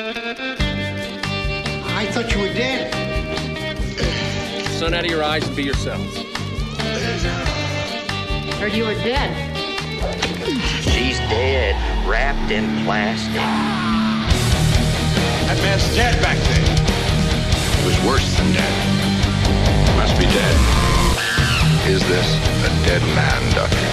I thought you were dead. Sun out of your eyes and be yourselves. Heard you were dead. She's dead, wrapped in plastic. That man's dead back there. It was worse than dead. Must be dead. Is this a dead man, Doctor?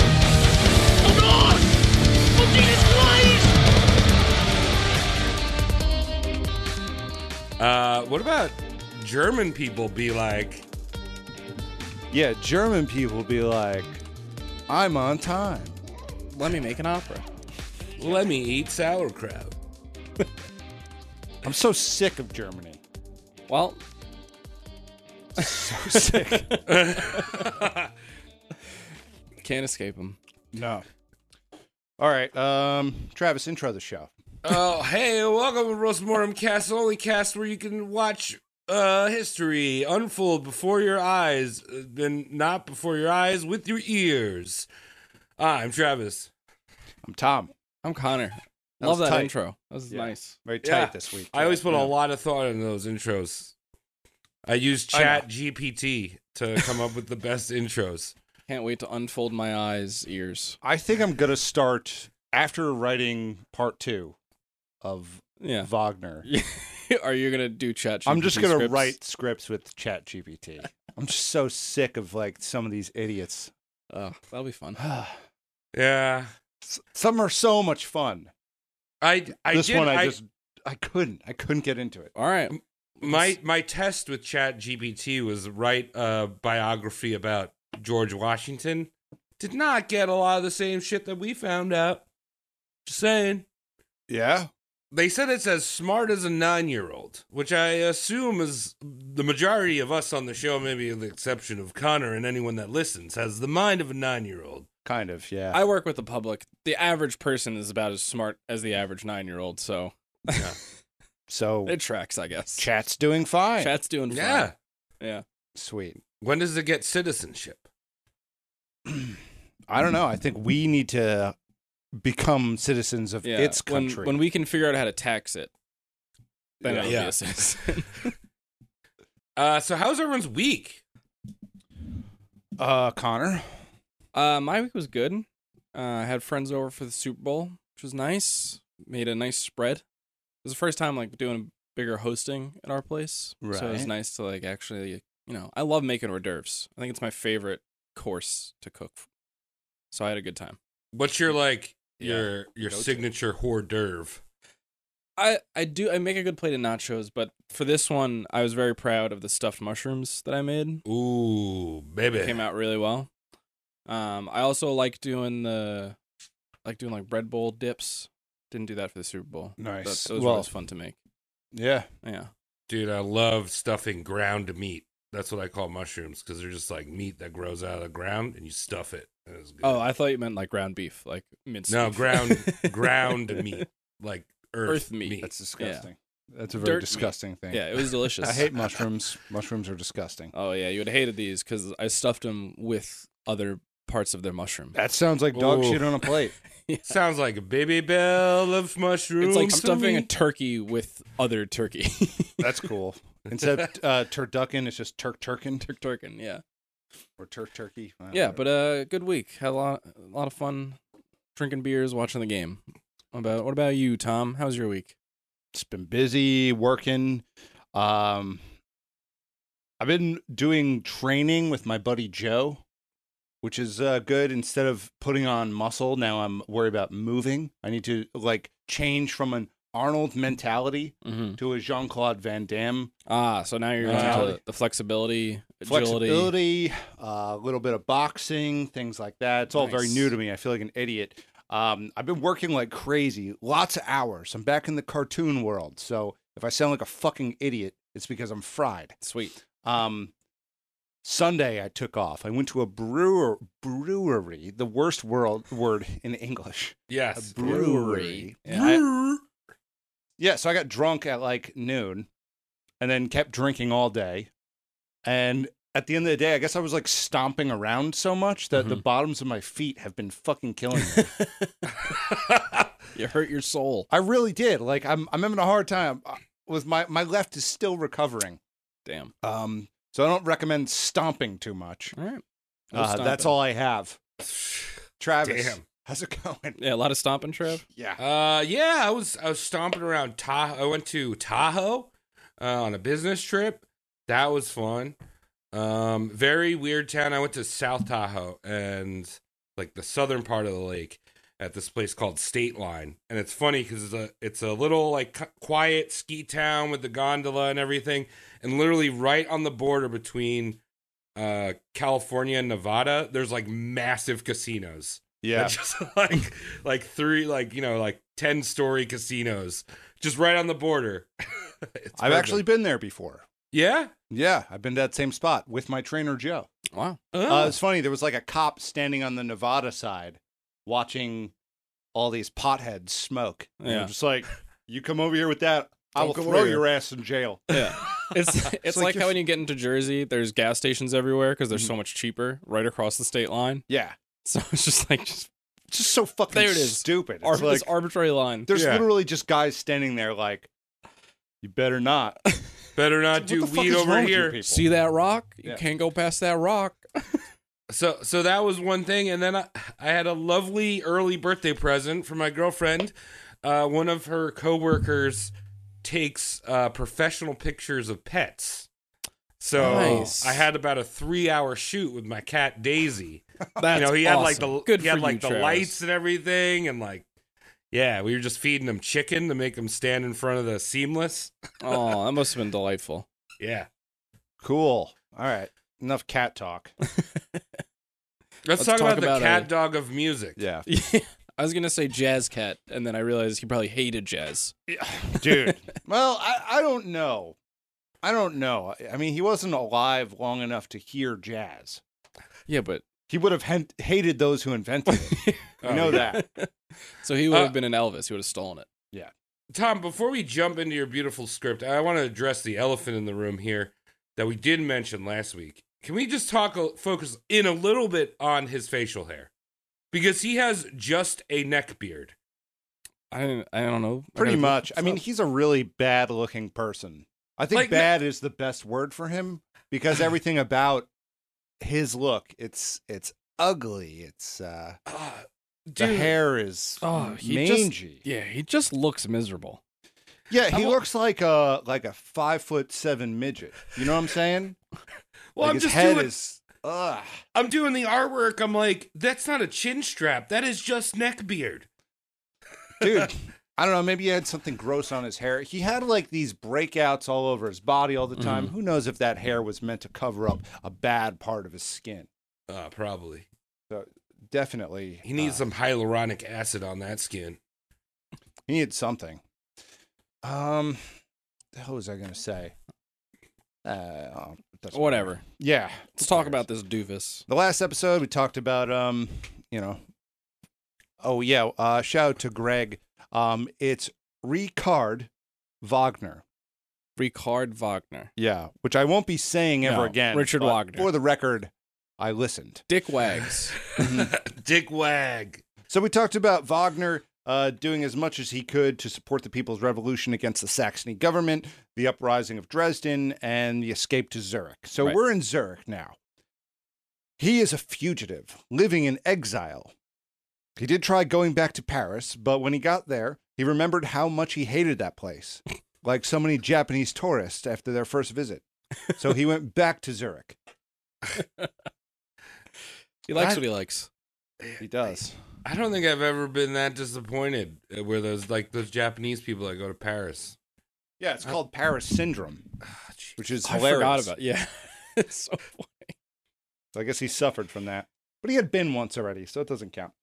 Uh, what about German people be like, Yeah, German people be like, I'm on time. Let me make an opera. let me eat sauerkraut? I'm so sick of Germany. Well, So sick. can't escape them. no. All right, um, Travis, intro the show. Oh, hey, welcome to Roast Mortem Cast, the only cast where you can watch uh, history unfold before your eyes, uh, and not before your eyes, with your ears. Ah, I'm Travis. I'm Tom. I'm Connor. That Love that tight. intro. That was Yeah. nice. Very tight Yeah, this week. I always put Yeah. a lot of thought in those intros. I use I. Chat GPT to come up with the best intros. Can't wait to unfold my eyes, ears. I think I'm gonna start after writing part two of Yeah. Wagner. Are you gonna do chat? I'm just gonna scripts? write scripts with Chat GPT. I'm just so sick of like some of these idiots. Oh, that'll be fun. Yeah, some are so much fun. I I this did. one I, I just I couldn't. I couldn't get into it. All right. my my test with Chat GPT was write a biography about George Washington. Did not get a lot of the same shit that we found out. Just saying. Yeah. They said it's as smart as a nine year old, which I assume is the majority of us on the show, maybe with the exception of Connor and anyone that listens, has the mind of a nine year old. Kind of, yeah. I work with the public. The average person is about as smart as the average nine-year-old, so so it tracks, I guess. chat's doing fine. Chat's doing fine. Yeah. Yeah. Sweet. When does it get citizenship? I don't know. I think we need to become citizens of Yeah. its country. when we can figure out how to tax it, then Yeah. it'll Yeah. be a citizen. Uh, so how's everyone's week? uh, Connor. Uh, my week was good. Uh, I had friends over for the Super Bowl, which was nice. Made a nice spread. It was the first time like doing bigger hosting at our place, so it was nice to like actually, you know, I love making hors d'oeuvres. I think it's my favorite course to cook. So I had a good time. What's your like Yeah. your your signature hors d'oeuvre? I I do I make a good plate of nachos, but for this one, I was very proud of the stuffed mushrooms that I made. Ooh, baby. It came out really well. Um, I also like doing the like doing like bread bowl dips. Didn't do that for the Super Bowl. Nice. That, those Well- were always fun to make. Yeah. Yeah. Dude, I love stuffing ground meat. That's what I call mushrooms because they're just like meat that grows out of the ground and you stuff it. It was good. Oh, I thought you meant like ground beef, like minced. no, beef. ground ground meat, like earth, Earth meat. meat. That's disgusting. That's a very Dirt meat. disgusting thing. yeah, it was delicious. I hate mushrooms. mushrooms are disgusting. Oh yeah, you would have hated these because I stuffed them with other parts of their mushroom. That sounds like dog Ooh. shit on a plate. Sounds like a baby bell of mushrooms. It's like stuffing a turkey with other turkey. That's cool. Instead of uh, turducken, it's just turk turkin Turk turkin, yeah. Or turk turkey. Uh, Yeah, whatever. but uh, good week. Had a lot, a lot of fun, drinking beers, watching the game. What about what about you, Tom? How's your week? it's been busy working. Um, I've been doing training with my buddy Joe, which is uh, good. Instead of putting on muscle, now I'm worried about moving. I need to like change from an Arnold mentality Mm-hmm. to a Jean Claude Van Damme Ah, so now you're Uh, into the flexibility, agility. flexibility, uh, a little bit of boxing, things like that. It's all very new to me. I feel like an idiot. Um, I've been working like crazy, lots of hours. I'm back in the cartoon world, so if I sound like a fucking idiot, it's because I'm fried. Sweet. Um, Sunday I took off. I went to a brewer brewery, the worst world word in English. yes, A brewery. Yeah, I- Yeah, so I got drunk at like noon and then kept drinking all day. And at the end of the day, I guess I was like stomping around so much that the bottoms of my feet have been fucking killing me. You hurt your soul. I really did. Like I'm I'm having a hard time uh, with my my left is still recovering. Damn. Um, so I don't recommend stomping too much. All right. Uh, that's all I have. Travis, Damn. How's it going? Yeah, a lot of stomping, Trev. Yeah. Uh, yeah, I was I was stomping around Tahoe. I went to Tahoe uh, on a business trip. That was fun. Um, very weird town. I went to South Tahoe and like the southern part of the lake at this place called State Line, and it's funny because it's a it's a little like quiet ski town with the gondola and everything, and literally right on the border between uh California and Nevada, there's like massive casinos. Yeah. They're just like like three like you know like 10 story casinos just right on the border I've actually been there before. yeah Yeah, I've been to that same spot with my trainer Joe. Wow. Oh. Uh, it's funny. There was like a cop standing on the Nevada side, watching all these potheads smoke. And Yeah. I'm just like, you come over here with that, I will throw over your ass in jail. Yeah. It's it's like like, how when you get into Jersey, there's gas stations everywhere because they're so much cheaper right across the state line. Yeah, So it's just like just just so fucking There it is. stupid. It's ar- like, this arbitrary line. there's Yeah. literally just guys standing there like, you better not. better not do weed over wrong with you here? See that rock? You Yeah. can't go past that rock. so so that was one thing and then I, I had a lovely early birthday present from my girlfriend uh one of her coworkers takes uh professional pictures of pets so Nice. I had about a three hour shoot with my cat Daisy. That's you know, he had like the good he had like you, the Travis. lights and everything, and like, yeah, we were just feeding him chicken to make him stand in front of the seamless. Oh, that must have been delightful. Yeah, Cool. All right. Enough cat talk. let's, Let's talk, talk about, the cat a- dog of music. Yeah. I was gonna say jazz cat, and then I realized he probably hated jazz. Dude. well, I, I don't know. I don't know. I- I mean, he wasn't alive long enough to hear jazz. Yeah, but He would have hen- hated those who invented it. Oh, know yeah. that. so he would have Uh, been an Elvis. He would have stolen it. Yeah. Tom, before we jump into your beautiful script, I want to address the elephant in the room here that we did mention last week. Can we just talk, a- focus in a little bit on his facial hair? Because he has just a neck beard. I don't, I don't know. I Pretty gotta- much. I mean, he's a really bad looking person. I think Like, ma- bad is the best word for him because everything about his look, it's it's ugly. It's uh Ah, the hair is Oh, he just- mangy. yeah, he just looks miserable. Yeah, he I wa- looks like a like a five foot seven midget. You know what I'm saying? Well, like I'm his just head doing. is. Ugh. I'm doing the artwork. I'm like, that's not a chin strap. That is just neck beard. dude. I don't know. Maybe he had something gross on his hair. He had like these breakouts all over his body all the time. Mm-hmm. Who knows if that hair was meant to cover up a bad part of his skin? Uh, probably. So definitely, He needs uh, some hyaluronic acid on that skin. He needs something. Um, the hell was I gonna say? Uh, oh, Whatever. Yeah. Let's talk about this doofus. The last episode we talked about um, you know. Oh yeah. Uh, shout out to Greg. Um, it's Ricard Wagner. Ricard Wagner. Yeah, which I won't be saying ever No, again. Richard but Wagner. For the record, I listened. Dick Wags. Dick Wag. So we talked about Wagner uh, doing as much as he could to support the people's revolution against the Saxony government, the uprising of Dresden, and the escape to Zurich. So Right. we're in Zurich now. He is a fugitive living in exile. He did try going back to Paris, but when he got there, he remembered how much he hated that place, like so many Japanese tourists after their first visit. So he went back to Zurich. He likes I- what he likes. He does. I don't think I've ever been that disappointed where those like those Japanese people that go to Paris. Yeah, it's called Paris syndrome, Ah, which is hilarious. I hilarious. forgot about. Yeah, it's so funny. So I guess he suffered from that. But he had been once already, so it doesn't count.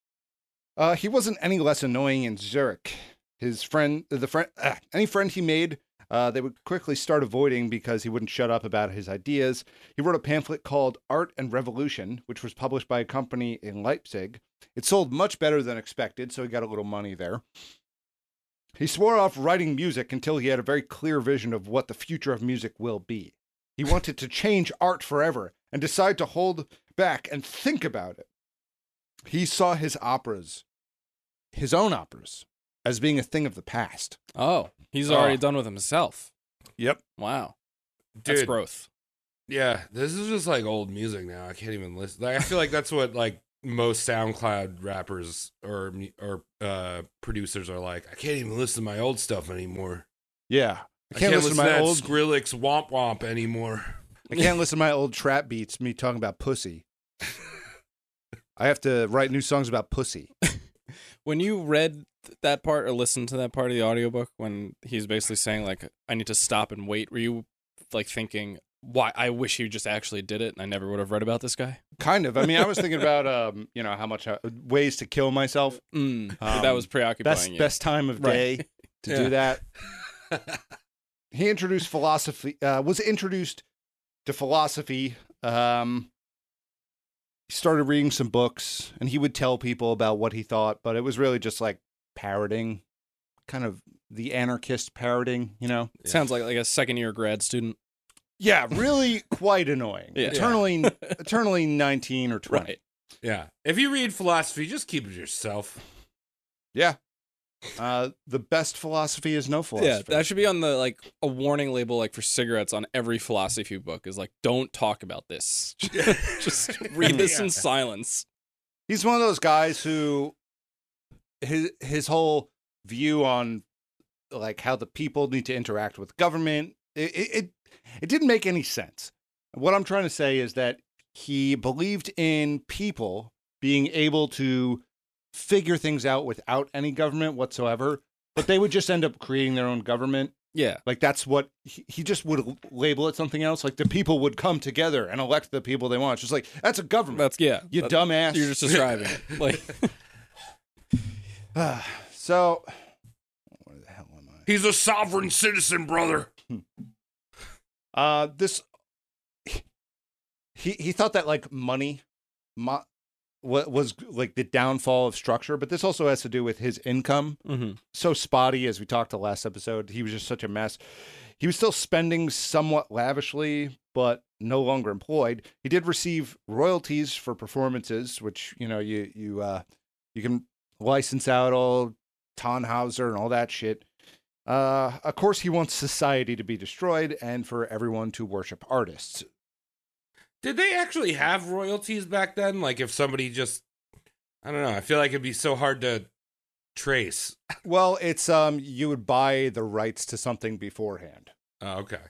Uh, he wasn't any less annoying in Zurich. His friend, the friend, ah, any friend he made, uh, they would quickly start avoiding because he wouldn't shut up about his ideas. He wrote a pamphlet called Art and Revolution, which was published by a company in Leipzig. It sold much better than expected, so he got a little money there. He swore off writing music until he had a very clear vision of what the future of music will be. He wanted to change art forever and decide to hold back and think about it. He saw his operas, his own operas, as being a thing of the past. Oh, he's Oh. already done with himself. Yep. Wow, that's growth. Yeah, this is just like old music now. I can't even listen. Like, I feel like that's what like most SoundCloud rappers or or uh, producers are like. I can't even listen to my old stuff anymore. Yeah. I can't, listen, to my that old Skrillex Womp Womp anymore. I can't listen to my old trap beats me talking about pussy. I have to write new songs about pussy. When you read that part or listened to that part of the audiobook when he's basically saying like I need to stop and wait, were you like thinking why I wish he just actually did it and I never would have read about this guy? Kind of. I mean, I was thinking about um, you know, how much uh, ways to kill myself. Mm, Um, that was preoccupying. Best you. best time of Right. day to Yeah. do that. he introduced philosophy. Uh, was introduced to philosophy. Um, he started reading some books, and he would tell people about what he thought, but it was really just like parroting, kind of the anarchist parroting. You know? Sounds like like a second year grad student. Yeah, really quite annoying. Yeah. Eternally, eternally nineteen or twenty. Right. Yeah, if you read philosophy, just keep it yourself. Yeah. Uh, the best philosophy is no philosophy. Yeah, that should be on the like a warning label like for cigarettes on every philosophy book is like don't talk about this. Just read this in silence. he's one of those guys who his his whole view on like how the people need to interact with government it it, it, it didn't make any sense. What I'm trying to say is that he believed in people being able to figure things out without any government whatsoever, but they would just end up creating their own government Yeah. Like that's what he, he just would label it something else. Like the people would come together and elect the people they want. It's just like that's a government. That's yeah. you that- dumbass. You're just describing it. Like uh, so, where the hell am I? He's a sovereign citizen, brother. Uh, this he he thought that like money, mo- wa- was like the downfall of structure, but this also has to do with his income. mhm. So spotty, as we talked the last episode, he was just such a mess. He was still spending somewhat lavishly, but no longer employed. He did receive royalties for performances, which you know you you uh you can license out all Tannhauser and all that shit. Uh, of course, he wants society to be destroyed and for everyone to worship artists. Did they actually have royalties back then? Like if somebody just I don't know, I feel like it'd be so hard to trace. Well, it's um you would buy the rights to something beforehand. Oh, okay.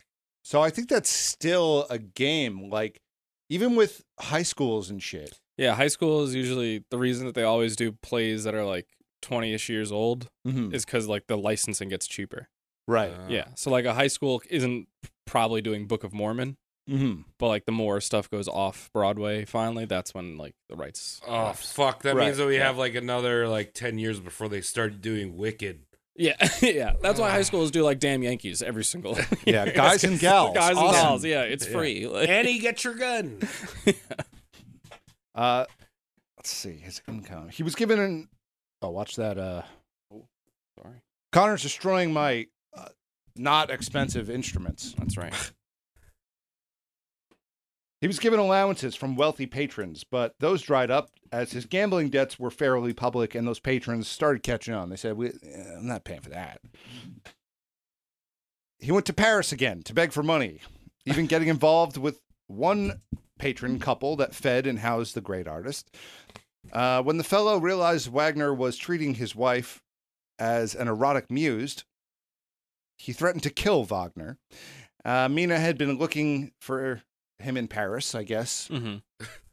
So I think that's still a game. Like even with high schools and shit. yeah, high school is usually the reason that they always do plays that are like 20ish years old Mm-hmm. is because like the licensing gets cheaper. Right. Uh, yeah, so like a high school isn't probably doing Book of Mormon, Mm-hmm. but like the more stuff goes off Broadway, finally, that's when like the rights. Oh lapse. fuck! That Right, means that we yeah. have like another like ten years before they start doing Wicked. Yeah, yeah. That's why high schools do like damn Yankees every single. Yeah, guys and gals. guys and gals. Yeah, it's free. Like- Annie, get your gun. Uh, let's see his income. He was given an. Oh, watch that. Uh, Sorry, Connor's destroying my uh, not expensive instruments. that's right. He was given allowances from wealthy patrons, but those dried up as his gambling debts were fairly public, and those patrons started catching on. They said, eh, "I'm not paying for that." He went to Paris again to beg for money, even getting involved with one patron couple that fed and housed the great artist. Uh, when the fellow realized Wagner was treating his wife as an erotic muse, he threatened to kill Wagner. Uh, Minna had been looking for him in Paris, I guess. hmm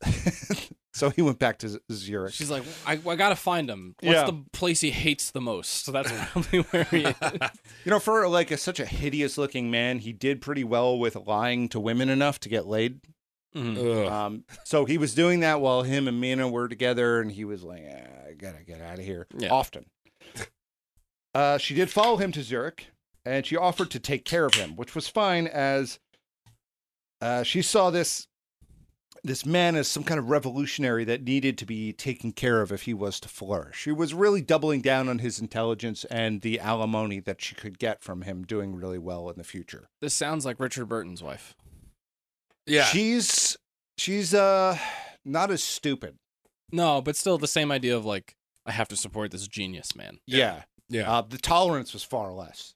so he went back to Zurich. She's like, I, I gotta find him. What's Yeah. the place he hates the most? So that's probably where he is. you know, for like a, such a hideous looking man, he did pretty well with lying to women enough to get laid. Mhm. Um, so he was doing that while him and Minna were together, and he was like, "Ah, "I gotta get out of here." Yeah. Often. Uh, she did follow him to Zurich, and she offered to take care of him, which was fine, as uh, she saw this this man as some kind of revolutionary that needed to be taken care of if he was to flourish. She was really doubling down on his intelligence and the alimony that she could get from him doing really well in the future. This sounds like Richard Burton's wife. yeah. She's she's uh not as stupid. No, but still the same idea of like, I have to support this genius man. Yeah. Yeah. Uh, the tolerance was far less.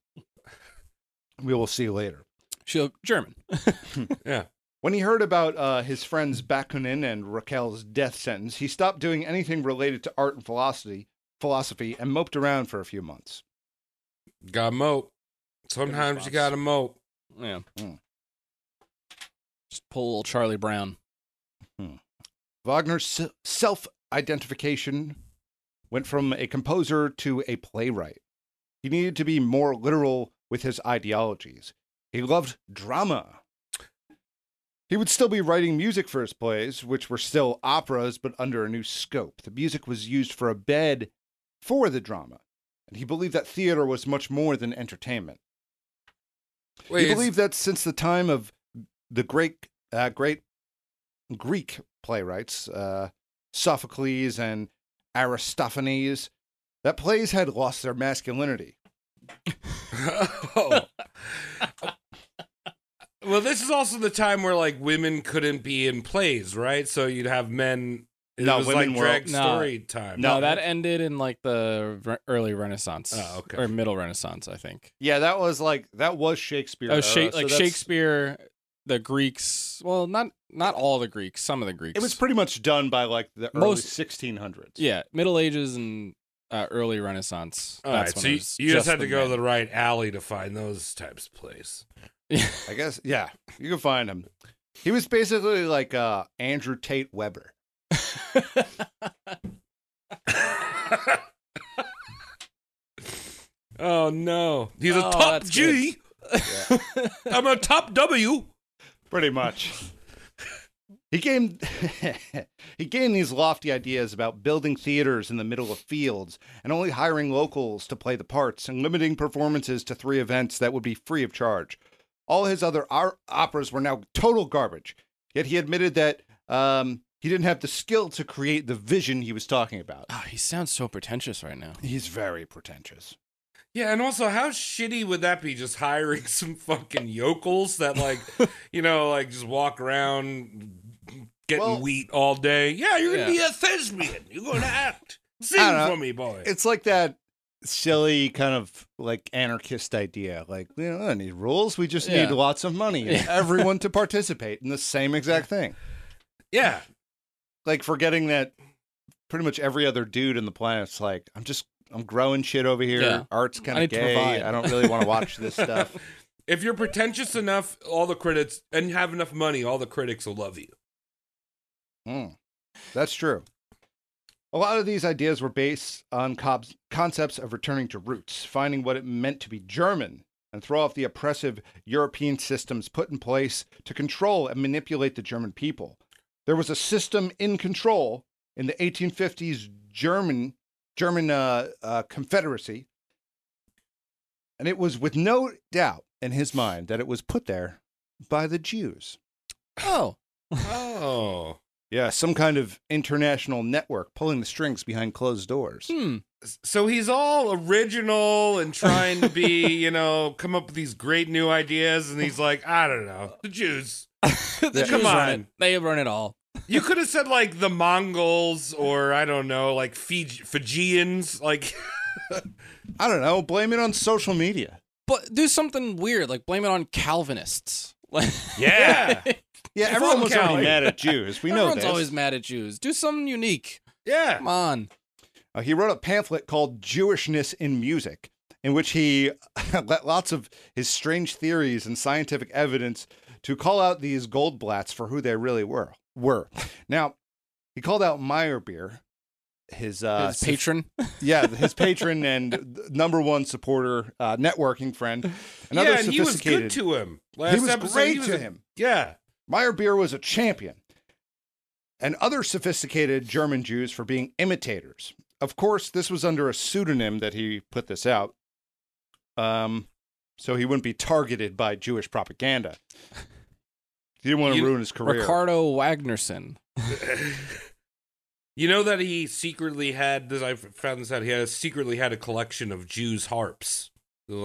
We will see later. She German. yeah. When he heard about uh, his friends Bakunin and Röckel's death sentence, he stopped doing anything related to art and philosophy, philosophy, and moped around for a few months. Got mope. Sometimes you got to mope. Yeah. Mm. Just pull a little Charlie Brown. Wagner's self identification went from a composer to a playwright. He needed to be more literal with his ideologies. He loved drama. He would still be writing music for his plays, which were still operas but under a new scope. The music was used for a bed for the drama, and he believed that theater was much more than entertainment. Wait, he believed that since the time of the great, uh, great Greek playwrights, uh, Sophocles and Aristophanes, that plays had lost their masculinity. oh. Well, this is also the time where like women couldn't be in plays, right? So you'd have men. It No, was women like were- drag No. story time. No, that ended in like the re- early Renaissance. Oh, okay. Or middle Renaissance, I think. Yeah, that was like that was Shakespeare. Oh, era, Sha- so like that's- Shakespeare, the Greeks. Well, not not all the Greeks. Some of the Greeks. It was pretty much done by like the early Most- 1600s. yeah, Middle Ages and uh, early Renaissance. All That's right, when so it you, was you just had the to go to men. the right alley to find those types of plays. I guess. Yeah, you can find him. He was basically like uh, Andrew Tate Weber. oh no, he's a Oh, top that's G. I'm a top W. Pretty much. He gained he gained these lofty ideas about building theaters in the middle of fields and only hiring locals to play the parts and limiting performances to three events that would be free of charge. All his other ar- operas were now total garbage. Yet he admitted that um, he didn't have the skill to create the vision he was talking about. Oh, he sounds so pretentious right now. He's very pretentious. Yeah, and also, how shitty would that be? Just hiring some fucking yokels that, like, you know, like just walk around getting Well- wheat all day. Yeah, you're gonna Yeah. be a thespian. You're gonna act. Sing I don't know. for me, boy. It's like that silly kind of like anarchist idea. Like, we don't need rules. We just Yeah. need lots of money and everyone to participate in the same exact thing. yeah, Like forgetting that pretty much every other dude in the planet's like, I'm just I'm growing shit over here. Yeah. Art's kind of need to gay. provide. I don't really want to watch this stuff. if you're pretentious enough, all the critics and you have enough money, all the critics will love you. Mm, that's true. A lot of these ideas were based on Cobb's concepts of returning to roots, finding what it meant to be German, and throw off the oppressive European systems put in place to control and manipulate the German people. There was a system in control in the 1850s German German uh, uh, Confederacy, and it was with no doubt in his mind that it was put there by the Jews. Oh, Oh, Yeah, some kind of international network pulling the strings behind closed doors. hmm. so he's all original and trying to be, you know, come up with these great new ideas, and he's like, I don't know, the Jews. the Come Jews run it. on. They run it all. You could have said like the Mongols or I don't know, like Fiji- Fijians. Like, I don't know. Blame it on social media. But do something weird, like blame it on Calvinists. Like, yeah, Yeah, Fuck everyone was already mad at Jews. We know everyone's this. always mad at Jews. Do something unique. yeah. Come on. Uh, he wrote a pamphlet called Jewishness in Music, in which he let lots of his strange theories and scientific evidence to call out these Goldblatts for who they really were. Were now he called out Meyerbeer, his uh, His patron. yeah, his patron and number one supporter, uh, networking friend. Another yeah, and he was good to him. Last he was episode, great was to a- him. Yeah. Meyerbeer was a champion, and other sophisticated German Jews for being imitators. Of course, this was under a pseudonym that he put this out, um, so he wouldn't be targeted by Jewish propaganda. He didn't want to You- ruin his career. Ricardo Wagnerson. You know that he secretly had this. I found this out. He had secretly had a collection of Jews harps. It was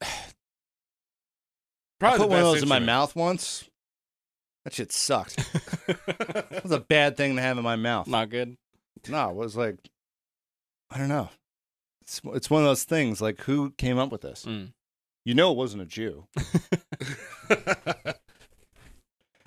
like I probably put one of those in my mouth once. That shit sucked. That was a bad thing to have in my mouth. Not good. No, it was like I don't know. It's it's one of those things. Like, who came up with this? Mm. You know, it wasn't a Jew.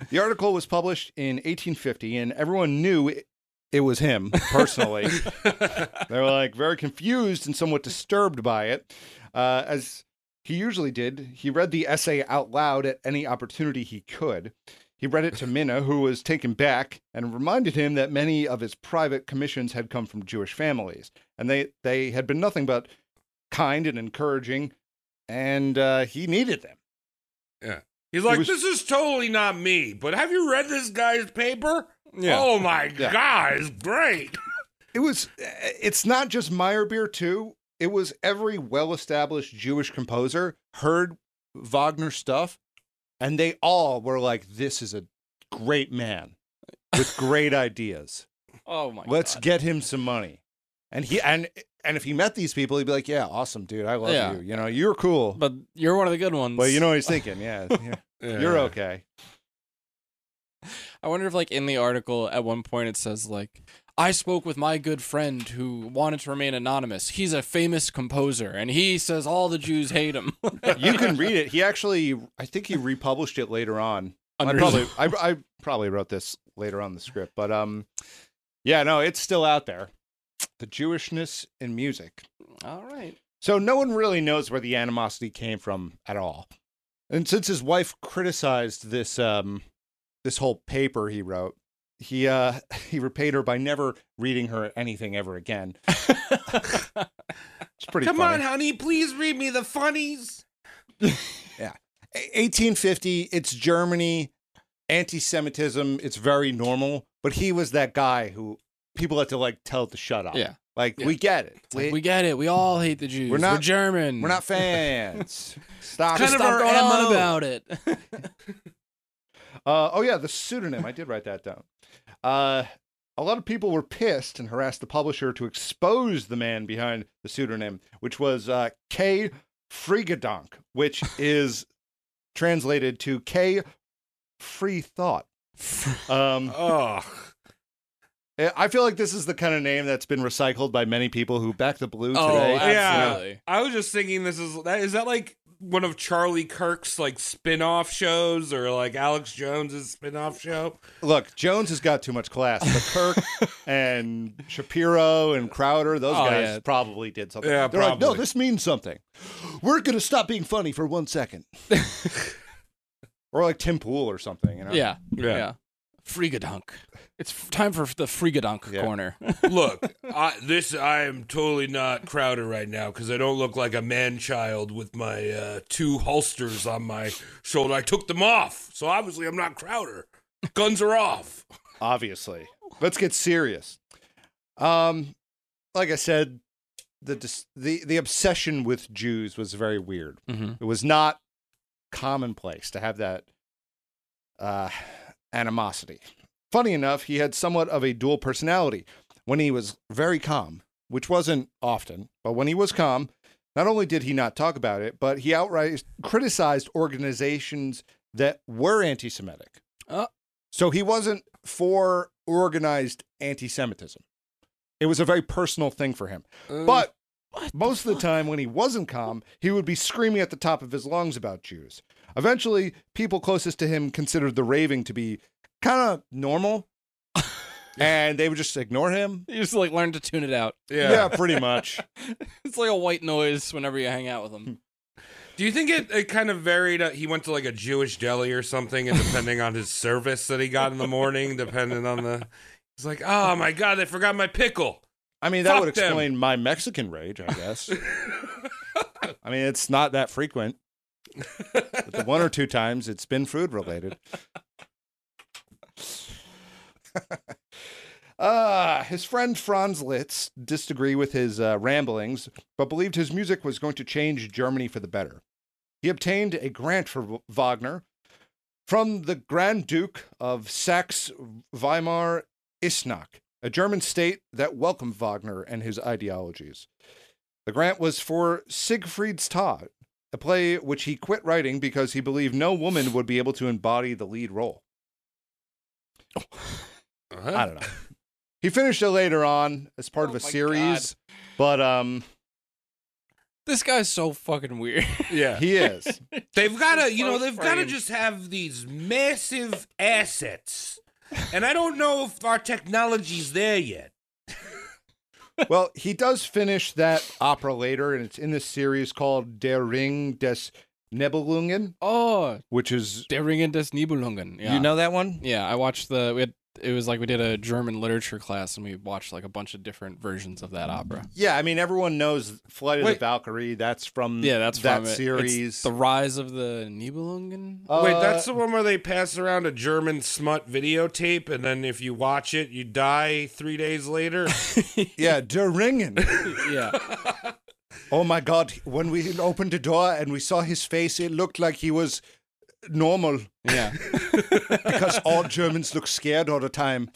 The article was published in 1850, and everyone knew it, it was him personally. they were like very confused and somewhat disturbed by it. Uh, as he usually did, he read the essay out loud at any opportunity he could. He read it to Minna, who was taken back, and reminded him that many of his private commissions had come from Jewish families, and they, they had been nothing but kind and encouraging, and uh, he needed them. Yeah. He's like, was- this is totally not me, but have you read this guy's paper? Yeah. Oh my Yeah. god, it's great. It was. It's not just Meyerbeer too. It was every well-established Jewish composer heard Wagner stuff, and they all were like, "This is a great man with great ideas. Oh my God. Let's god. get him some money." And he and and if he met these people, he'd be like, "Yeah, awesome, dude. I love Yeah. you. You know, you're cool." But you're one of the good ones. But you know what he's thinking? Yeah, yeah, you're okay. I wonder if like in the article at one point it says like I spoke with my good friend who wanted to remain anonymous. He's a famous composer and he says all the Jews hate him. You can read it. He actually, I think he republished it later on. I probably, I, I probably wrote this later on the script, but um, yeah, no, it's still out there. The Jewishness in music. all right. So no one really knows where the animosity came from at all. And since his wife criticized this um, this whole paper he wrote, he uh, he repaid her by never reading her anything ever again. It's pretty Come funny. on, honey, please read me the funnies. yeah, 1850 it's germany anti-semitism it's very normal but he was that guy who people had to like tell to shut up Yeah. like Yeah. we get it like, we get it. We all hate the Jews. We're not- German. we're not fans stop Kind Just of stop our going on about it. uh, oh yeah the pseudonym i did write that down uh, a lot of people were pissed and harassed the publisher to expose the man behind the pseudonym which was uh, k. Frigadonk which is translated to k. Free thought um, Oh, I feel like this is the kind of name that's been recycled by many people who back the blue oh, today. absolutely. I was just thinking this is that is that like one of Charlie Kirk's like spin-off shows or like Alex Jones's spin-off show? Look, Jones has got too much class, but Kirk and Shapiro and Crowder, those Oh, guys yeah. probably did something. Yeah, They're like, no, this means something. We're gonna stop being funny for one second. or like Tim Pool or something, you know? Yeah. Yeah. Yeah. Frigadunk. It's f- time for the Frigadunk Yeah. corner. Look, I, this I am totally not Crowder right now because I don't look like a man child with my uh, two holsters on my shoulder. I took them off, so obviously I'm not Crowder. Guns are off. Obviously. Let's get serious. Um, like I said, the dis- the the obsession with Jews was very weird. Mhm. It was not commonplace to have that uh, animosity. Funny enough, he had somewhat of a dual personality. When he was very calm, which wasn't often, but when he was calm, not only did he not talk about it, but he outright criticized organizations that were anti Semitic. Oh. So he wasn't for organized anti Semitism. It was a very personal thing for him. But most of the time, when he wasn't calm, he would be screaming at the top of his lungs about Jews. Eventually, people closest to him considered the raving to be kind of normal, and they would just ignore him. You just like learn to tune it out. Yeah, pretty much. It's like a white noise whenever you hang out with them. Do you think it, it kind of varied? Uh, he went to like a Jewish deli or something, and depending on his service that he got in the morning, depending on the. He's like, oh my God, I forgot my pickle. I mean, that Fuck would them. explain my Mexican rage, I guess. I mean, it's not that frequent. But the one or two times it's been food related. Uh, his friend Franz Liszt disagreed with his uh, ramblings, but believed his music was going to change Germany for the better. He obtained a grant for Wagner from the Grand Duke of Saxe Weimar Eisenach, a German state that welcomed Wagner and his ideologies. The grant was for Siegfried's Tod, a play which he quit writing because he believed no woman would be able to embody the lead role. I don't know. He finished it later on as part of Oh a my series But um, This guy's so fucking weird. Yeah. he is. They've got to, you know, they've got to just have these massive assets. And I don't know if our technology's there yet. Well, he does finish that opera later, and it's in this series called Der Ring des Nibelungen, oh, which is Der Ringen des Nibelungen. Yeah. you know that one. Yeah, I watched the. We had, it was like we did a German literature class and we watched like a bunch of different versions of that opera. Yeah, I mean everyone knows Flight of Wait. the Valkyrie. That's from Yeah, that's that from it. It's series. the Rise of the Nibelungen. Wait, Uh, that's the one where they pass around a German smut videotape, and then if you watch it, you die three days later. yeah, Der Ringen. yeah, oh my God! When we opened the door and we saw his face, it looked like he was normal yeah. because all Germans look scared all the time.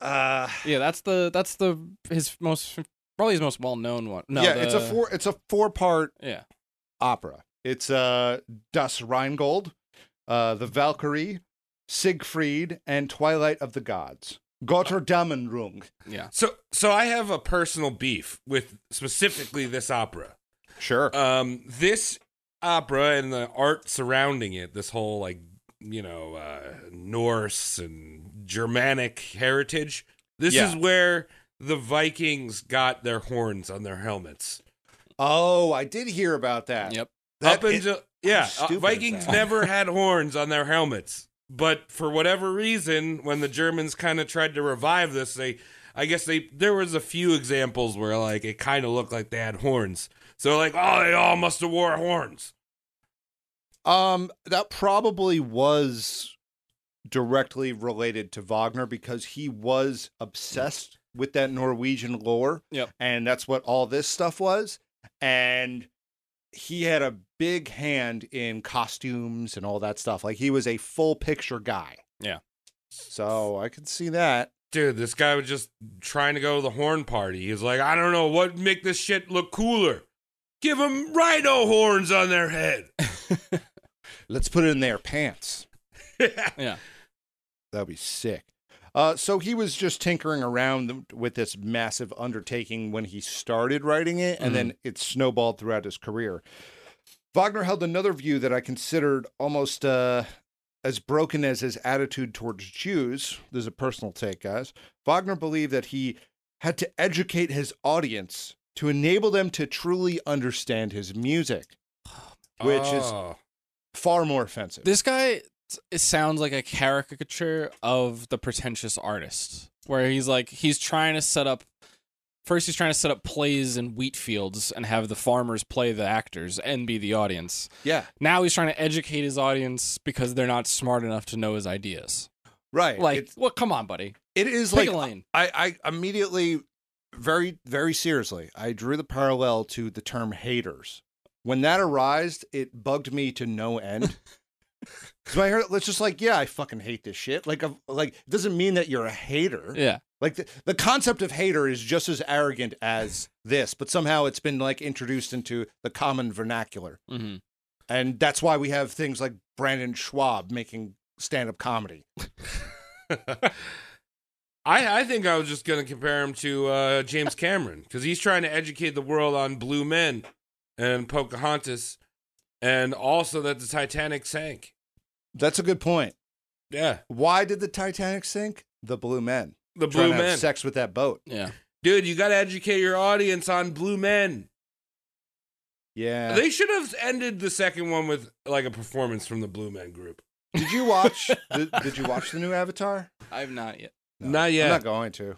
Uh, Yeah, that's the that's the his most probably his most well known one. No, yeah, it's a four. It's a four part Yeah, opera. It's uh Das Rheingold, uh the Valkyrie, Siegfried, and Twilight of the Gods. Gotterdammerung. yeah. so, so I have a personal beef with specifically this opera. Sure. Um, this opera and the art surrounding it, this whole like you know uh, Norse and Germanic heritage. This Yeah. is where the Vikings got their horns on their helmets. oh, I did hear about that. Yep. That Up is- until yeah, uh, Vikings never had horns on their helmets. But for whatever reason, when the Germans kind of tried to revive this, they, I guess they, there was a few examples where like it kind of looked like they had horns. So like, oh, they all must have wore horns. Um, that probably was directly related to Wagner because he was obsessed with that Norwegian lore. Yep. And that's what all this stuff was. And he had a big hand in costumes and all that stuff. Like he was a full picture guy. Yeah. So I could see that. Dude, this guy was just trying to go to the horn party. He was like, I don't know what make this shit look cooler. Give them rhino horns on their head. Let's put it in their pants. Yeah. That'd be sick. Uh, so he was just tinkering around with this massive undertaking when he started writing it, and then it snowballed throughout his career. Wagner held another view that I considered almost uh, as broken as his attitude towards Jews. This is a personal take, guys. Wagner believed that he had to educate his audience to enable them to truly understand his music, which is Oh. far more offensive. This guy it sounds like a caricature of the pretentious artist, where he's like he's trying to set up. First, he's trying to set up plays in wheat fields and have the farmers play the actors and be the audience. yeah, Now he's trying to educate his audience because they're not smart enough to know his ideas. right. Like, It's- well, come on, buddy. it is Pick like a lane. I, I immediately, very, very seriously, I drew the parallel to the term haters. When that arised, it bugged me to no end. Because I heard, it's just like, yeah, I fucking hate this shit. Like, like it doesn't mean that you're a hater. Yeah. Like the, the concept of hater is just as arrogant as this, but somehow it's been like introduced into the common vernacular, hmm and that's why we have things like Brendan Schaub making stand-up comedy. I, I think I was just going to compare him to uh, James Cameron because he's trying to educate the world on Blue Men and Pocahontas and also that the Titanic sank. That's a good point. Yeah. Why did the Titanic sink? The Blue Men. The trying Blue to have Men. sex with that boat. Yeah. Dude, you got to educate your audience on Blue Men. Yeah. They should have ended the second one with like a performance from the Blue Men group. did you watch? the, did you watch the new Avatar? I have not yet. Not yet. I'm not going to.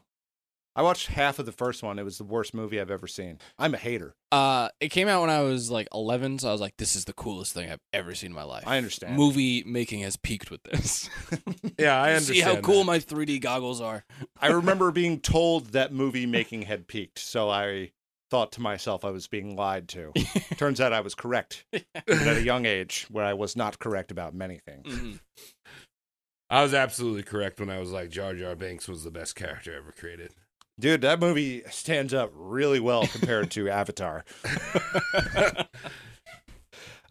I watched half of the first one. It was the worst movie I've ever seen. I'm a hater. Uh, it came out when I was like 11, so I was like, "This is the coolest thing I've ever seen in my life." I understand. Movie making has peaked with this. Yeah, I understand. See how cool my 3D goggles are. I remember being told that movie making had peaked, so I thought to myself I was being lied to. Turns out I was correct at a young age, where I was not correct about many things. Mhm. I was absolutely correct when I was like Jar Jar Binks was the best character ever created. Dude, that movie stands up really well compared to Avatar.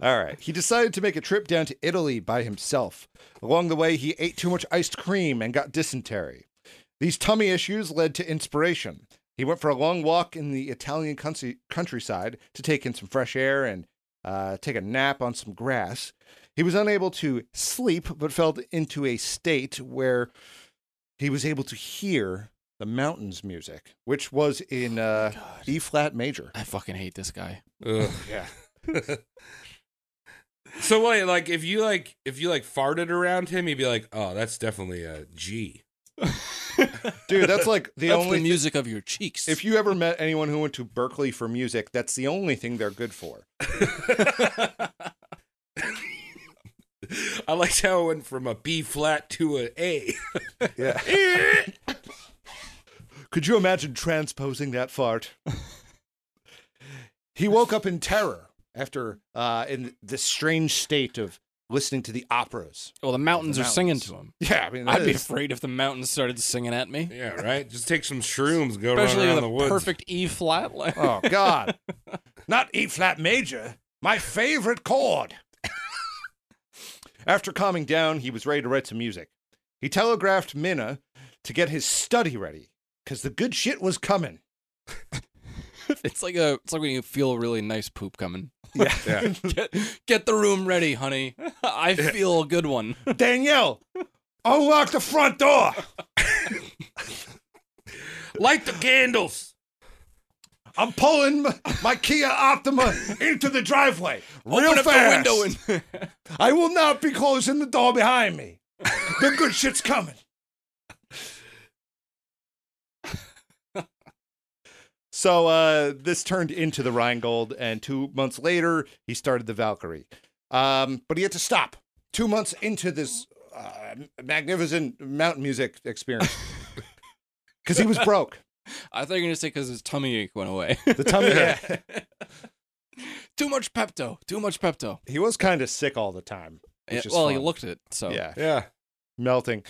All right. He decided to make a trip down to Italy by himself. Along the way, he ate too much iced cream and got dysentery. These tummy issues led to inspiration. He went for a long walk in the Italian country, countryside to take in some fresh air and uh, take a nap on some grass. He was unable to sleep, but fell into a state where he was able to hear the mountains music, which was in uh, E flat major. I fucking hate this guy. Ugh. Yeah. So wait, like if you like if you like farted around him, he'd be like, "Oh, that's definitely a G." Dude, that's like the That's only the music of your cheeks. If you ever met anyone who went to Berkeley for music, that's the only thing they're good for. I liked how it went from a B flat to an A. Yeah. Could you imagine transposing that fart? he woke up in terror after uh, in this strange state of listening to the operas. well, the mountains The are singing to him. Yeah, I mean, I'd be afraid if the mountains started singing at me. yeah, right. Just take some shrooms, go Especially around a the woods. perfect E flat. Like, Oh God, not E flat major, my favorite chord. After calming down, he was ready to write some music. He telegraphed Minna to get his study ready because the good shit was coming. it's like a it's like when you feel a really nice poop coming. Yeah. Yeah. Get, get the room ready, honey. I feel a good one. Danielle, unlock the front door. Light the candles. I'm pulling my Kia Optima into the driveway real Open fast. the window and I will not be closing the door behind me. The good shit's coming. so uh, this turned into the Rheingold, and two months later, he started the Valkyrie. Um, but he had to stop two months into this uh, magnificent mountain music experience because he was broke. I thought you were gonna say because his tummy ache went away. The tummy, yeah. too much Pepto. Too much Pepto. he was kind of sick all the time. Yeah, which is well, he looked it. So Yeah. Yeah. melting.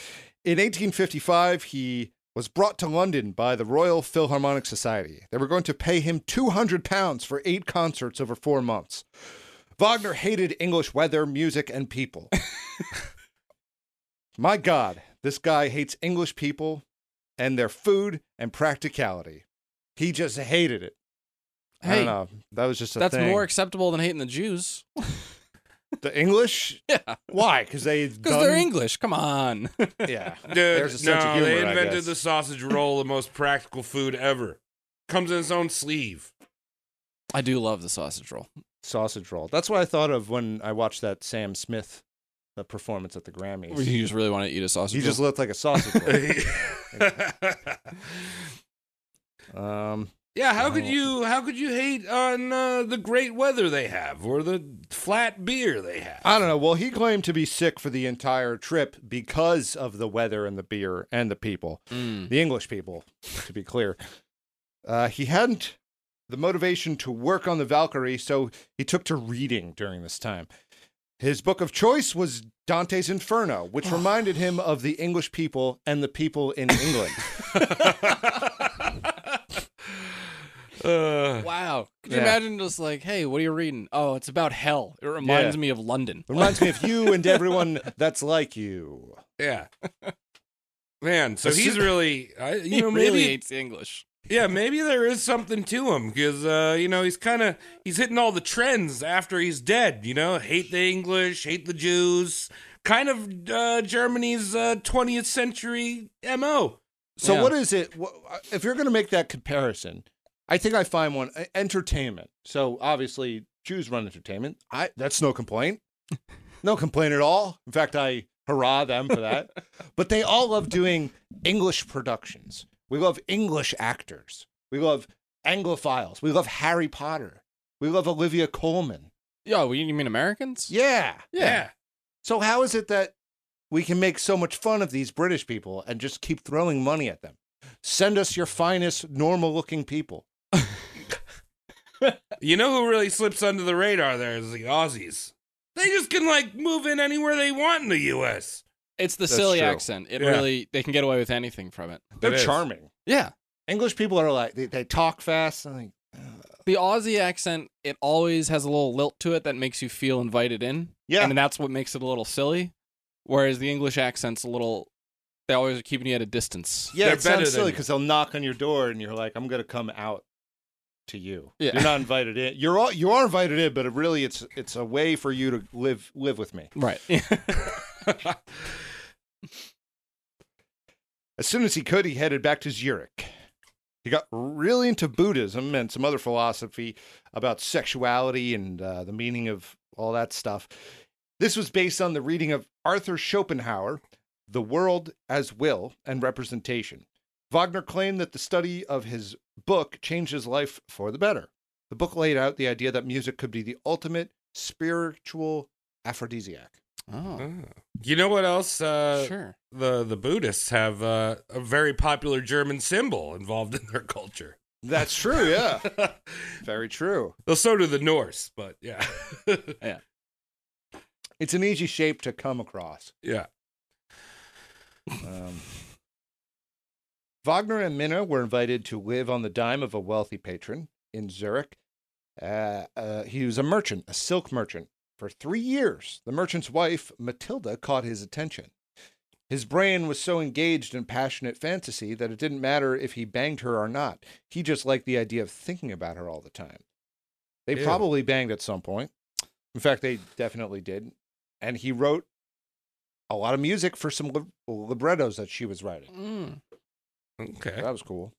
In 1855, he was brought to London by the Royal Philharmonic Society. They were going to pay him 200 pounds for eight concerts over four months. Wagner hated English weather, music, and people. My God, this guy hates English people and their food and practicality. He just hated it. I Hey, don't know. That was just a that's thing. more acceptable than hating the Jews. the English. Yeah, Why? Because they because they're English. Come on. Yeah, Dude, There's a sense no, of humor, they invented the sausage roll, the most practical food ever. Comes in its own sleeve. I do love the sausage roll. sausage roll. That's what I thought of when I watched that Sam Smith uh, performance at the Grammys. You just really want to eat a sausage he just looked like a sausage um, yeah, how could you how could you hate on uh, the great weather they have or the flat beer they have? I don't know. Well, he claimed to be sick for the entire trip because of the weather and the beer and the people, Mm. the English people, to be clear. Uh, he hadn't the motivation to work on the Valkyrie, so he took to reading during this time. His book of choice was Dante's Inferno, which reminded him of the English people and the people in England. Uh, Wow. Could you Yeah. imagine just like, hey, what are you reading? Oh, it's about hell. It reminds Yeah. me of London. It reminds me of you and everyone that's like you. yeah. Man, so As he's really, I, you he know, really maybe, hates English. Yeah, maybe there is something to him because, uh, you know, he's kind of he's hitting all the trends after he's dead. You know, hate the English, hate the Jews, kind of uh, Germany's uh, 20th century mo. So Yeah. what is it? If you're going to make that comparison, I think I find one uh, entertainment. So obviously Jews run entertainment. I that's no complaint. No complaint at all. In fact, I hurrah them for that. but they all love doing English productions. We love English actors. We love Anglophiles. We love Harry Potter. We love Olivia Colman. Yo, you mean Americans? Yeah. Yeah. So how is it that we can make so much fun of these British people and just keep throwing money at them? Send us your finest, normal-looking people. You know who really slips under the radar there is the Aussies. They just can like move in anywhere they want in the U.S. It's the That's silly true. accent. It Yeah. really they can get away with anything from it. They're is. charming. Yeah. English people are like they, they talk fast. and Like, uh. The Aussie accent, it always has a little lilt to it that makes you feel invited in. Yeah. And that's what makes it a little silly. Whereas the English accent's a little They always are keeping you at a distance. Yeah, They're it better sounds than silly you. because they'll knock on your door and you're like, I'm gonna come out to you. Yeah. You're not invited in. You're all you are invited in, but it really it's it's a way for you to live live with me. Right. As soon as he could, he headed back to Zurich. He got really into Buddhism and some other philosophy about sexuality and uh, the meaning of all that stuff. This was based on the reading of Arthur Schopenhauer, The World as Will and Representation. Wagner claimed that the study of his book changed his life for the better. The book laid out the idea that music could be the ultimate spiritual aphrodisiac. Oh, You know what else? Uh, sure. The the Buddhists have uh, a very popular German symbol involved in their culture. That's true, yeah. Very true. well, so do the Norse, but yeah, It's an easy shape to come across. yeah. Um, Wagner and Minna were invited to live on the dime of a wealthy patron in Zurich. Uh, uh, he was a merchant, a silk merchant. For three years, the merchant's wife, Matilda, caught his attention. His brain was so engaged in passionate fantasy that it didn't matter if he banged her or not. He just liked the idea of thinking about her all the time. They Ew. probably banged at some point. In fact, they definitely did. And he wrote a lot of music for some lib- librettos that she was writing. Mm. Okay. That was cool.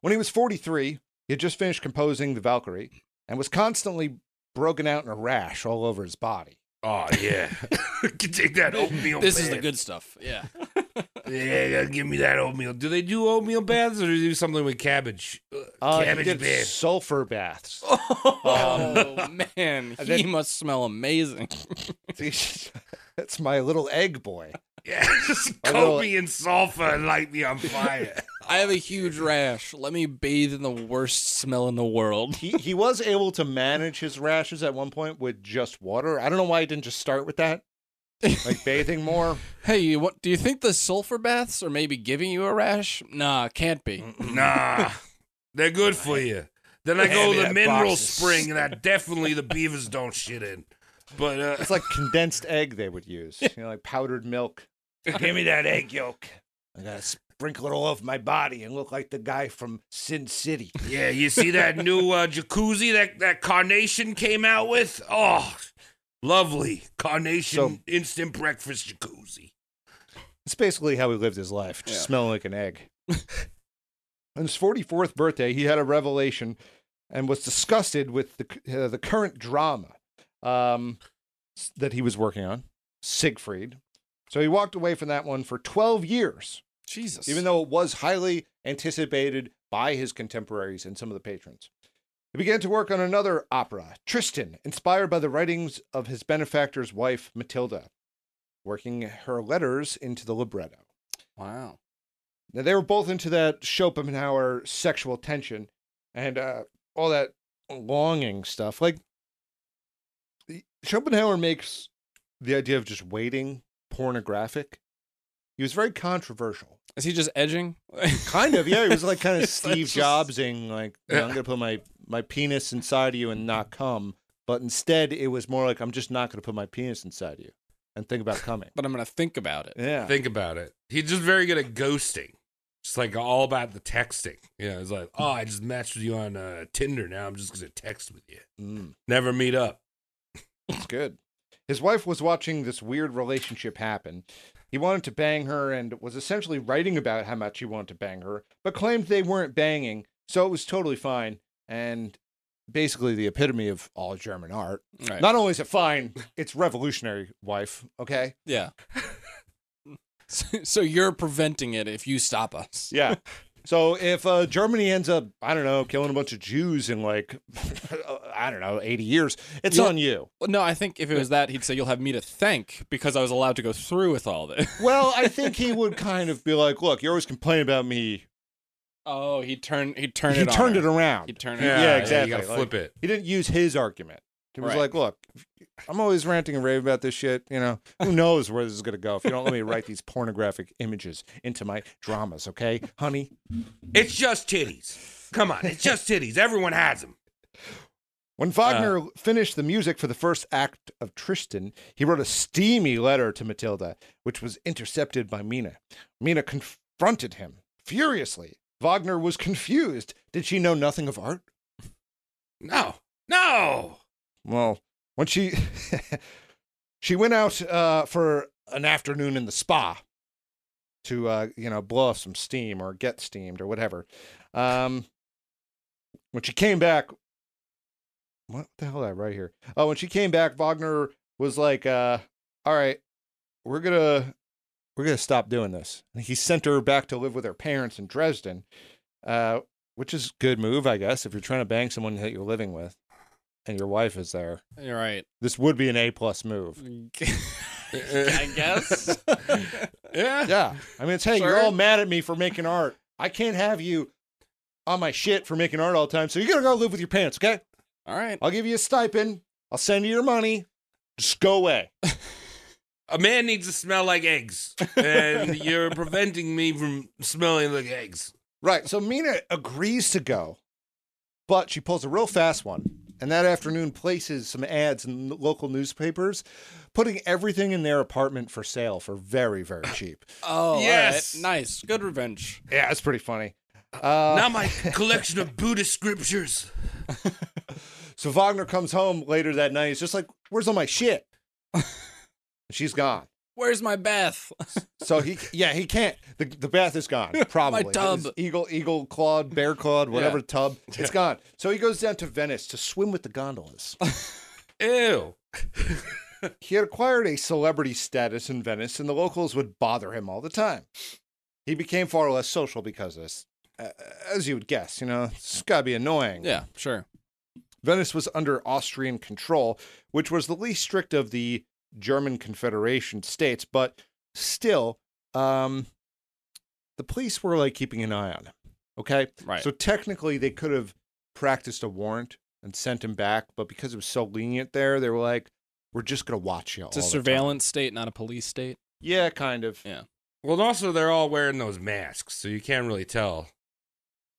When he was 43, he had just finished composing The Valkyrie and was constantly broken out in a rash all over his body. Oh yeah. Can take that oatmeal. This is the good stuff. Yeah. Yeah, give me that oatmeal. Do they do oatmeal baths or do they do something with cabbage? Uh, Uh, cabbage did bath. sulfur baths. Oh man, he then- must smell amazing. That's my little egg boy. Yeah, just A coat me in sulfur and light me on fire. I have a huge rash. Let me bathe in the worst smell in the world. He he was able to manage his rashes at one point with just water. I don't know why he didn't just start with that, like bathing more. Hey, you, what do you think the sulfur baths are maybe giving you a rash? Nah, can't be. nah, they're good for you. Then I go Hand me to the that mineral box of spring that definitely the beavers don't shit in. But uh, It's like condensed egg they would use, you know, like powdered milk. give me that egg yolk. I gotta sprinkle it all over my body and look like the guy from Sin City. Yeah, you see that new uh, jacuzzi that that Carnation came out with? Oh, lovely Carnation So- instant breakfast jacuzzi. It's basically how he lived his life, just smelling like an egg. On his 44th birthday, he had a revelation and was disgusted with the, uh, the current drama um, that he was working on, Siegfried. So he walked away from that one for 12 years, Jesus. even though it was highly anticipated by his contemporaries and some of the patrons. He began to work on another opera, Tristan, inspired by the writings of his benefactor's wife, Matilda, working her letters into the libretto. wow. Now they were both into that Schopenhauer sexual tension and uh, all that longing stuff. Like Schopenhauer makes the idea of just waiting pornographic. He was very controversial. Is he just edging? Kind of, yeah. He was like kind of Steve just- Jobsing, like you know, I'm gonna put my my penis inside of you and not come. But instead, it was more like I'm just not gonna put my penis inside of you and think about coming. But I'm gonna think about it. Yeah. Think about it. He's just very good at ghosting. Just like all about the texting. Yeah, it's like, oh, I just matched with you on uh, Tinder. Now I'm just gonna text with you. Mm. Never meet up. It's good. His wife was watching this weird relationship happen. He wanted to bang her and was essentially writing about how much he wanted to bang her, but claimed they weren't banging, so it was totally fine. And basically the epitome of all German art. Right. Not only is it fine, it's revolutionary, wife. Okay. yeah. so, so you're preventing it if you stop us. Yeah. So if uh, Germany ends up, I don't know, killing a bunch of Jews in like, I don't know, 80 years, it's Yeah. on you. No, I think if it was that, he'd say you'll have me to thank because I was allowed to go through with all this. Well, I think he would kind of be like, look, you're always complaining about me Oh, he turned he turned he it on turned her. it around. He turned it. Yeah, on. Yeah, exactly. You gotta Like- flip it. He didn't use his argument. He was Right. like, "Look, I'm always ranting and raving about this shit. You know, who knows where this is gonna go if you don't let me write these pornographic images into my dramas, okay, honey?" It's just titties. Come on, it's just titties. Everyone has them. When Wagner uh, finished the music for the first act of Tristan, he wrote a steamy letter to Matilda, which was intercepted by Minna. Minna confronted him furiously. Wagner was confused. Did she know nothing of art? No, no. Well, when she she went out uh, for an afternoon in the spa to uh, you know blow off some steam or get steamed or whatever. Um, when she came back, what the hell did I write here? Oh, when she came back, Wagner was like, uh, "All right, we're gonna we're gonna stop doing this." And he sent her back to live with her parents in Dresden, uh, which is good move, I guess, if you're trying to bang someone that you're living with and your wife is there. You're right. This would be an A plus move. Mm, I guess. Yeah. Yeah. I mean, it's hey, you're all mad at me for making art. I can't have you on my shit for making art all the time. So you're gonna go live with your parents, okay? All right. I'll give you a stipend. I'll send you your money. Just go away. A man needs to smell like eggs, and you're preventing me from smelling like eggs. Right. So Minna agrees to go, but she pulls a real fast one. And that afternoon places some ads in local newspapers, putting everything in their apartment for sale for very, very cheap. Oh, Yes. yes. Nice. Good revenge. Yeah, it's pretty funny. Uh, now my collection of Buddhist scriptures. So Wagner comes home later that night. He's just like, "Where's all my shit?" She's gone. Where's my bath? So he, yeah, he can't. The, the bath is gone. Probably my tub. His eagle, eagle clawed, bear clawed, whatever tub. It's gone. So he goes down to Venice to swim with the gondolas. Ew. he had acquired a celebrity status in Venice, and the locals would bother him all the time. He became far less social because of this, as you would guess. You know, it's got to be annoying. yeah, sure. Venice was under Austrian control, which was the least strict of the German Confederation states, but still, um, the police were like keeping an eye on him. Okay. Right. So technically, they could have practiced a warrant and sent him back, but because it was so lenient there, they were like, "We're just gonna watch you." It's a all the time." surveillance state, not a police state. Yeah, kind of. Yeah. Well, and also they're all wearing those masks, so you can't really tell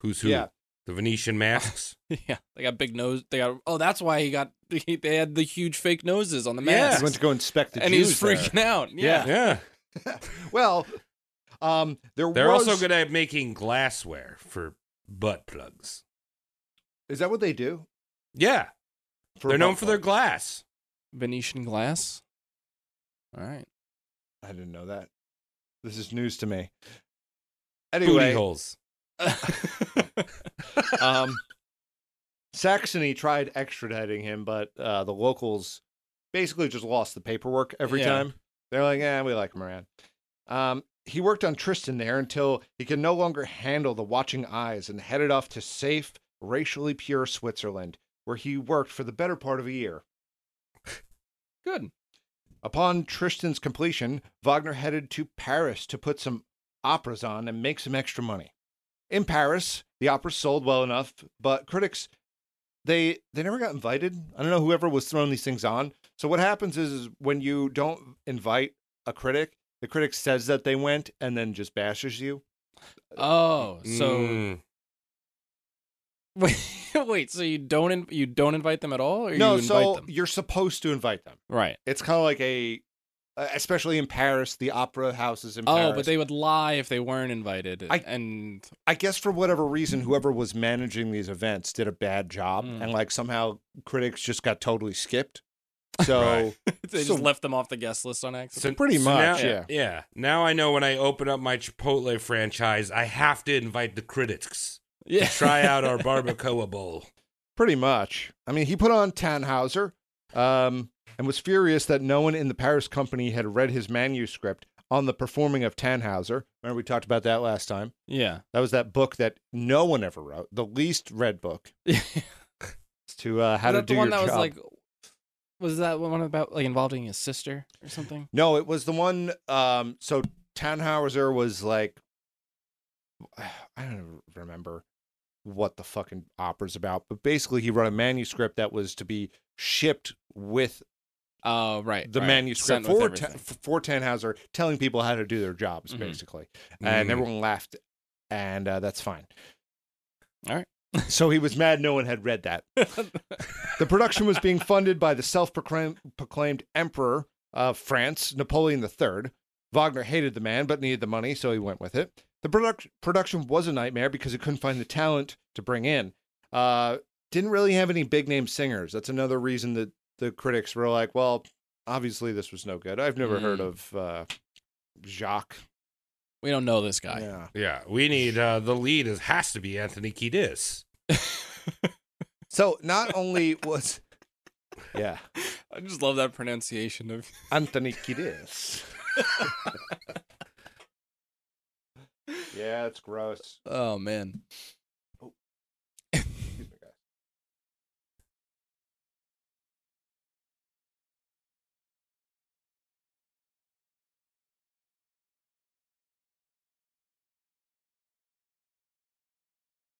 who's who. Yeah. The Venetian masks. yeah, they got big nose. They got. Oh, that's why he got. He, they had the huge fake noses on the masks. Yeah. He went to go inspect the and Jews he's there. freaking out. Yeah. yeah. Well, um, there They're was. also good at making glassware for butt plugs. Is that what they do? Yeah. For they're known butt for their glass. Venetian glass. All right. I didn't know that. This is news to me. Booty holes. um, Saxony tried extraditing him, but uh, the locals basically just lost the paperwork every Yeah. time. They're like, "Yeah, we like him around." Um, he worked on Tristan there until he could no longer handle the watching eyes and headed off to safe, racially pure Switzerland, where he worked for the better part of a year. Good. Upon Tristan's completion, Wagner headed to Paris to put some operas on and make some extra money. In Paris, the opera sold well enough, but critics they they never got invited. I don't know whoever was throwing these things on. So what happens is, is when you don't invite a critic, the critic says that they went and then just bashes you. Oh, so Mm. wait, wait. So you don't in, you don't invite them at all, or no, you so them? you're supposed to invite them. Right. It's kind of like a uh, especially in Paris, the opera houses in Paris. Oh, Paris. but they would lie if they weren't invited. I- and I guess for whatever reason, whoever was managing these events did a bad job, Mm. and like somehow critics just got totally skipped. So Right. they So- just left them off the guest list on accident. So Pretty much, now, yeah. Yeah. Now I know when I open up my Chipotle franchise, I have to invite the critics yeah. to try out our barbacoa bowl. pretty much, I mean, he put on Tannhauser, um, and was furious that no one in the Paris company had read his manuscript on the performing of Tannhauser. Remember we talked about that last time. Yeah. That was that book that no one ever wrote, the least read book. It's to uh, how was to that do the one your that job. was like? Was that one about like involving his sister or something? No, it was the one. Um, so Tannhauser was like, I don't remember what the fucking opera's about, but basically he wrote a manuscript that was to be shipped with Oh, right. the right. manuscript Sent with for everything. Ta- for Tannhauser, telling people how to do their jobs, Mhm. basically, and Mm. everyone laughed, and uh, that's fine. All right. so he was mad no one had read that. the production was being funded by the self-proclaimed proclaimed emperor of France, Napoleon III. Wagner hated the man but needed the money, so he went with it. The product, production was a nightmare because he couldn't find the talent to bring in. Uh, didn't really have any big name singers. That's another reason that the critics were like, well, obviously this was no good. I've never heard Mm. of uh, Jacques. We don't know this guy. Yeah. Yeah, we need uh, the lead. Is has to be Anthony Kiedis. So not only was, yeah, I just love that pronunciation of. Anthony Kiedis. yeah, it's gross. Oh man.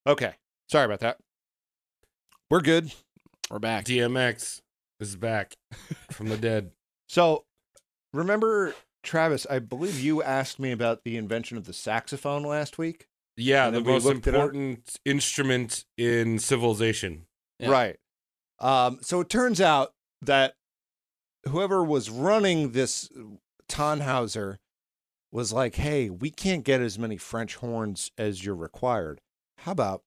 Okay, sorry about that. We're good. We're back. DMX is back from the dead. So, remember, Travis? I believe you asked me about the invention of the saxophone last week. Yeah, the most looked it up. important instrument in civilization. Yeah. Right. Um, so it turns out that whoever was running this Tannhauser was like, hey, we can't get as many French horns as you're required. How about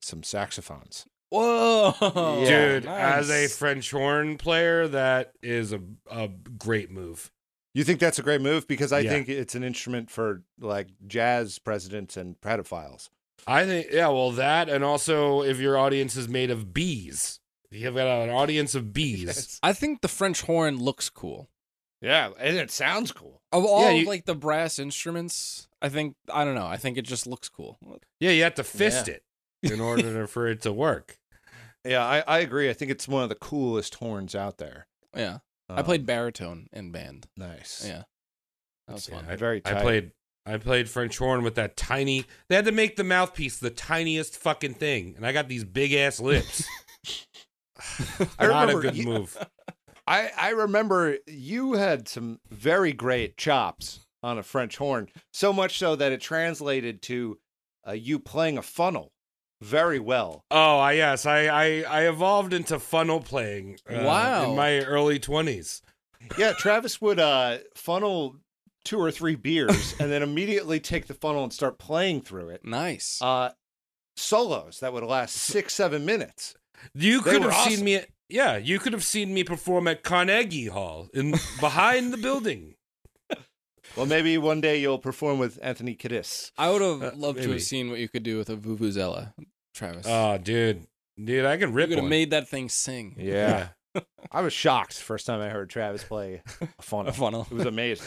some saxophones? Whoa, Yeah. Dude, as a. French horn player, that is a a great move. You think that's a great move? Because I Yeah. think it's an instrument for like jazz presidents and pedophiles. I think, yeah, well, that, and also if your audience is made of bees, you've got an audience of bees. I think the French horn looks cool. Yeah, and it sounds cool. Of all Yeah, of, like the brass instruments, I think I don't know. I think it just looks cool. Yeah, you have to fist it in order for it to work. Yeah, I, I agree. I think it's one of the coolest horns out there. Yeah, I Um, played baritone in band. nice. Yeah, that was Yeah, fun. I, Very I played. I played French horn with that tiny. They had to make the mouthpiece the tiniest fucking thing, and I got these big ass lips. I Not a good you- move. I, I remember you had some very great chops on a French horn, so much so that it translated to uh, you playing a funnel very well. Oh, I yes, I I, I evolved into funnel playing. uh, Wow. in my early twenties. Yeah, Travis would uh, funnel two or three beers and then immediately take the funnel and start playing through it. Nice. Uh, solos that would last six, seven minutes. You They could have awesome. seen me. At, yeah, you could have seen me perform at Carnegie Hall in behind the building. Well, maybe one day you'll perform with Anthony Kiddis. I would have uh, loved to have seen what you could do with a vuvuzela, Travis. Oh, dude, dude, I can you rip could have made that thing sing. Yeah. I was shocked first time I heard Travis play a funnel. A funnel. It was amazing.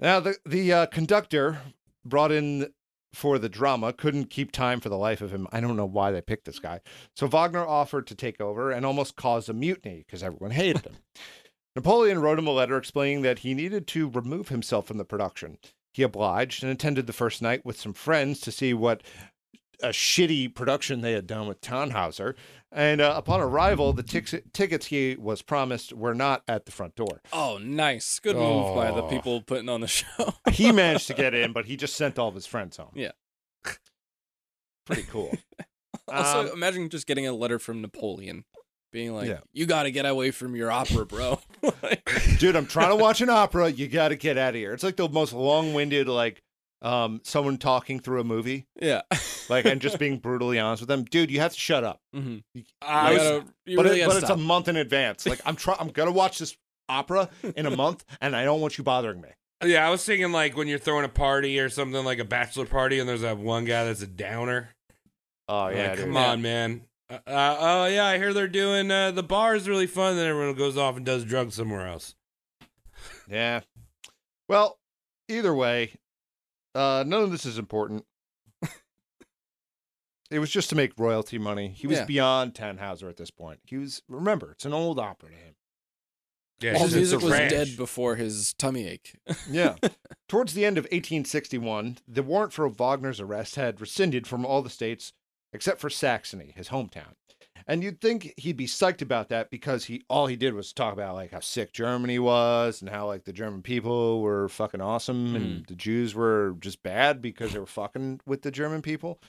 now the the uh, conductor brought in for the drama couldn't keep time for the life of him. I don't know why they picked this guy. So Wagner offered to take over and almost caused a mutiny because everyone hated him. Napoleon wrote him a letter explaining that he needed to remove himself from the production. He obliged and attended the first night with some friends to see what a shitty production they had done with Tannhauser. And uh, upon arrival, the tickets he was promised were not at the front door. Oh, nice. Good move by the Oh. people putting on the show. He managed to get in, but he just sent all of his friends home. Yeah. Pretty cool. also, Um, imagine just getting a letter from Napoleon being like, Yeah. you got to get away from your opera, bro. Like, Dude, I'm trying to watch an opera. You got to get out of here. It's like the most long-winded, like um, someone talking through a movie, yeah. like and just being brutally honest with them. Dude, you have to shut up. hmm I you was- gotta, you but really it- but it's a month in advance. Like I'm trying. I'm gonna watch this opera in a month, and I don't want you bothering me. yeah, I was thinking like when you're throwing a party or something like a bachelor party, and there's that one guy that's a downer. Oh Like, yeah, come dude. on, man. Uh, uh, oh yeah, I hear they're doing uh, the bar is really fun. Then everyone goes off and does drugs somewhere else. Yeah. Well, either way, uh, none of this is important. it was just to make royalty money. He was Yeah. beyond Tannhauser at this point. He was. Remember, it's an old opera to him. Yeah, All it's music was trash. dead before his tummy ache. Yeah. Towards the end of 1861, the warrant for Wagner's arrest had rescinded from all the states except for Saxony, his hometown. And you'd think he'd be psyched about that because he all he did was talk about like how sick Germany was and how like the German people were fucking awesome and the Jews were just bad because they were fucking with the German people.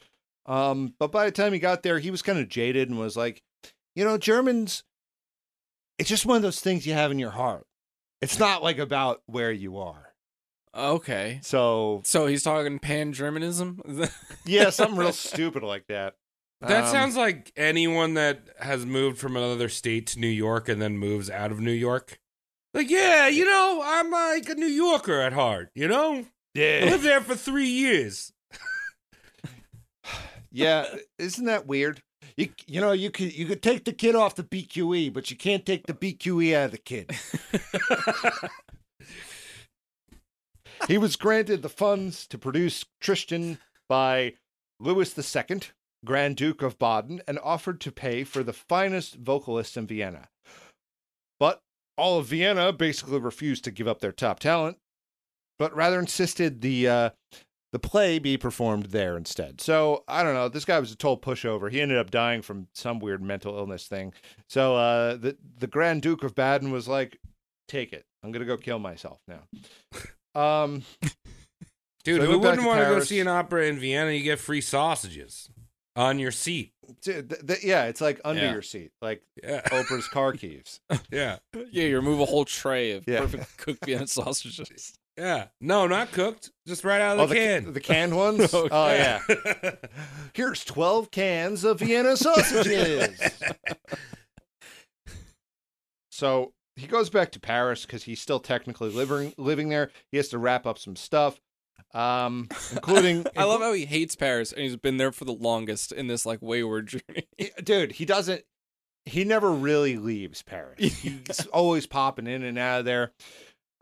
Um, but by the time he got there, he was kind of jaded and was like, you know, Germans, it's just one of those things you have in your heart. It's not like about where you are. Okay. So So he's talking pan Germanism? yeah, something real stupid like that. That Um, sounds like anyone that has moved from another state to New York and then moves out of New York. Like, yeah, you know, I'm like a New Yorker at heart, you know? I yeah, lived there for three years. yeah. Isn't that weird? You you know you could you could take the kid off the BQE, but you can't take the BQE out of the kid. he was granted the funds to produce Tristan by Louis II, Grand Duke of Baden, and offered to pay for the finest vocalists in Vienna. But all of Vienna basically refused to give up their top talent, but rather insisted the uh, the play be performed there instead. So I don't know. This guy was a total pushover. He ended up dying from some weird mental illness thing. So uh, the the Grand Duke of Baden was like, "Take it. I'm gonna go kill myself now." Um, Dude, So who wouldn't want to go see an opera in Vienna? You get free sausages on your seat. dude, th- th- yeah, it's like under Yeah. your seat, like Yeah. Oprah's car keys. Yeah. yeah, you remove a whole tray of Yeah. perfect cooked Vienna sausages. Yeah. No, not cooked. Just right out of oh, the oh, can. the canned ones. Okay. Oh yeah. Here's twelve cans of Vienna sausages. so he goes back to Paris because he's still technically living living there. He has to wrap up some stuff, um, including. I love how he hates Paris and he's been there for the longest in this like wayward journey. dude. He doesn't. He never really leaves Paris. He's always popping in and out of there.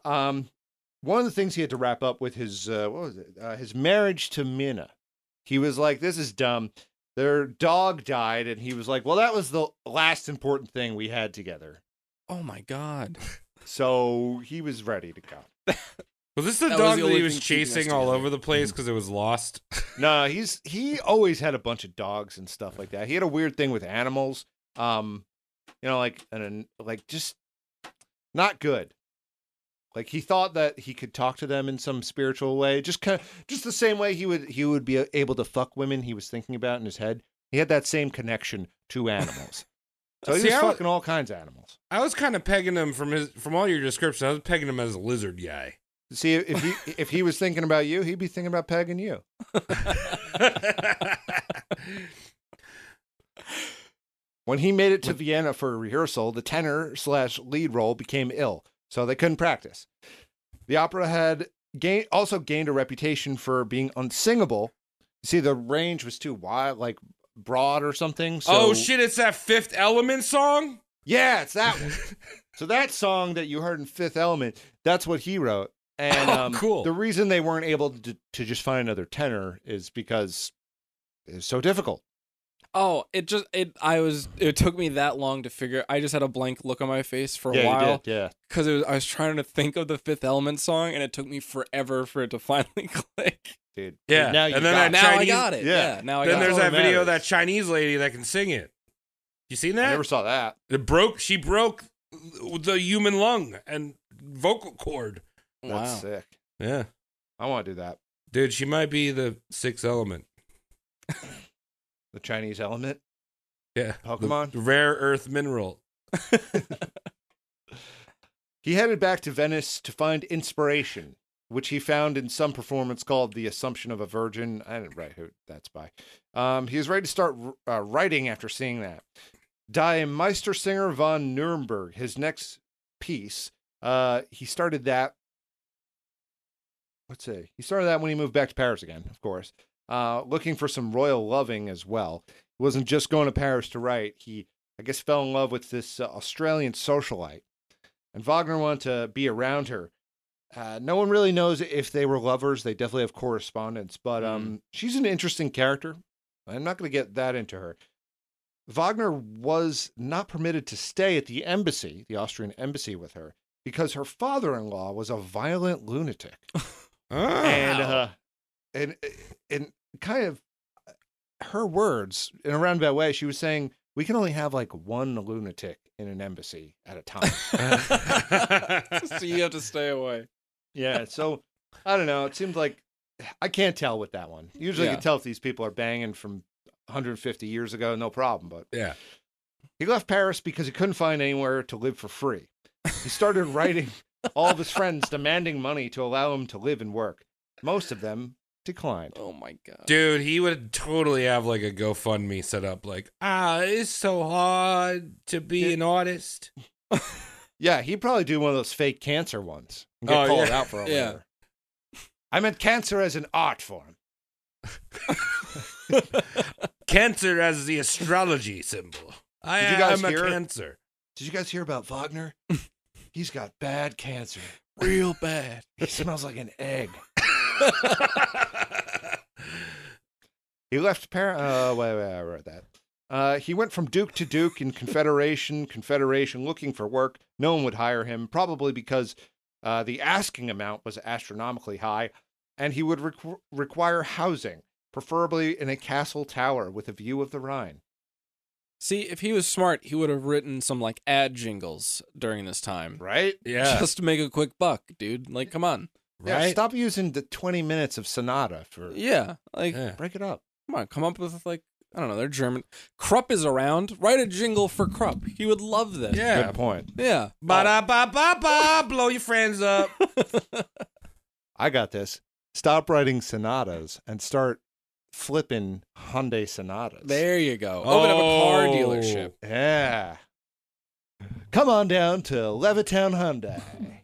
Um, one of the things he had to wrap up with his uh, what was it? Uh, his marriage to Minna. He was like, "This is dumb." Their dog died, and he was like, "Well, that was the last important thing we had together." Oh my god. So he was ready to go. Was this the That was dog the that he was thing keeping us chasing all together. over the place because it was lost? No, he's he always had a bunch of dogs and stuff like that. He had a weird thing with animals. Um, you know, like and like just not good. Like he thought that he could talk to them in some spiritual way, just kind of just the same way he would he would be able to fuck women he was thinking about in his head. He had that same connection to animals. So he See, was I wa- fucking all kinds of animals. I was kind of pegging him from his from all your description. I was pegging him as a lizard guy. See, if he if he was thinking about you, he'd be thinking about pegging you. When he made it to Vienna for a rehearsal, the tenor slash lead role became ill, so they couldn't practice. The opera had gain, also gained a reputation for being unsingable. See, the range was too wide, like broad or something. So, oh shit! It's that Fifth Element song. Yeah, it's that one. so that song that you heard in Fifth Element, that's what he wrote. And Oh, um, cool. the reason they weren't able to, to just find another tenor is because it's so difficult. Oh, it just it I was it took me that long to figure. I just had a blank look on my face for a yeah, you while did, yeah. because it was I was trying to think of the Fifth Element song, and it took me forever for it to finally click. dude. Yeah, Now you and then got that it. now I got it. yeah. Yeah, now I then got there's it. all that that video of that. Chinese lady that can sing it. You seen that? I that? never saw that. It broke. She broke the human lung and vocal cord. That's Wow. sick. Yeah, I want to do that. dude, she might be the sixth element. The Chinese element. Yeah, Pokemon? the rare earth mineral. He headed back to Venice to find inspiration, which he found in some performance called The Assumption of a Virgin. I didn't write who that's by. Um, he was ready to start uh, writing after seeing that. Die Meistersinger von Nuremberg, his next piece. Uh, he started that. Let's see. He started that when he moved back to Paris again, of course. Uh, looking for some royal loving as well. He wasn't just going to Paris to write. He, I guess, fell in love with this uh, Australian socialite and Wagner wanted to be around her. Uh, no one really knows if they were lovers. They definitely have correspondence, but um, she's an interesting character. I'm not going to get that into her. Wagner was not permitted to stay at the embassy, the Austrian embassy, with her because her father-in-law was a violent lunatic, Ah. and uh, and and kind of her words in a roundabout way, she was saying we can only have like one lunatic in an embassy at a time. so you have to stay away. Yeah, so I don't know. It seems like I can't tell with that one. Usually, you can tell if these people are banging from 150 years ago, no problem. But Yeah. he left Paris because he couldn't find anywhere to live for free. He started writing all of his friends demanding money to allow him to live and work. Most of them declined. Oh my god. Dude, he would totally have like a GoFundMe set up like, ah, it's so hard to be an artist. Yeah, he'd probably do one of those fake cancer ones and get Oh, called yeah. out for it. Yeah. later. I meant cancer as an art form. Cancer as the astrology symbol. I Did you guys am hear- a cancer. Did you guys hear about Wagner? He's got bad cancer. Real bad. He smells like an egg. He left Paris. Uh, wait, wait, I wrote that. Uh, he went from Duke to Duke in Confederation, Confederation, looking for work. No one would hire him, probably because uh, the asking amount was astronomically high, and he would requ- require housing, preferably in a castle tower with a view of the Rhine. See, if he was smart, he would have written some like ad jingles during this time. Right? yeah. Just to make a quick buck, dude. Like, come on. Yeah. right? Stop using the 20 minutes of Sonata for. Yeah. Like, Yeah. Break it up. come on, come up with like I don't know, they're German. Krupp is around. Write a jingle for Krupp. He would love this. Yeah. Good point. Yeah. Ba da ba ba ba. Blow your friends up. I got this. Stop writing sonatas and start flipping Hyundai Sonatas. There you go. Open up a car Oh. dealership. Yeah. Come on down to Levittown Hyundai.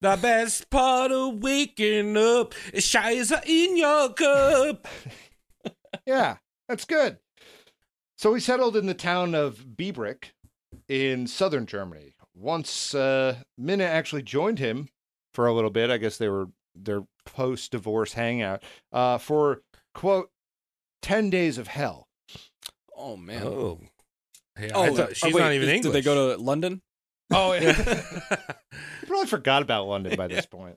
The best part of waking up is shiza in your cup. yeah, that's good. So we settled in the town of Biebrich in southern Germany. Once uh, Minna actually joined him for a little bit, I guess they were their post divorce hangout, uh, for quote, 10 days of hell. Oh man. Oh. Hey, Oh, thought- uh, she's wait, not even did- English. Did they go to London? Oh, yeah. he probably forgot about London by this point.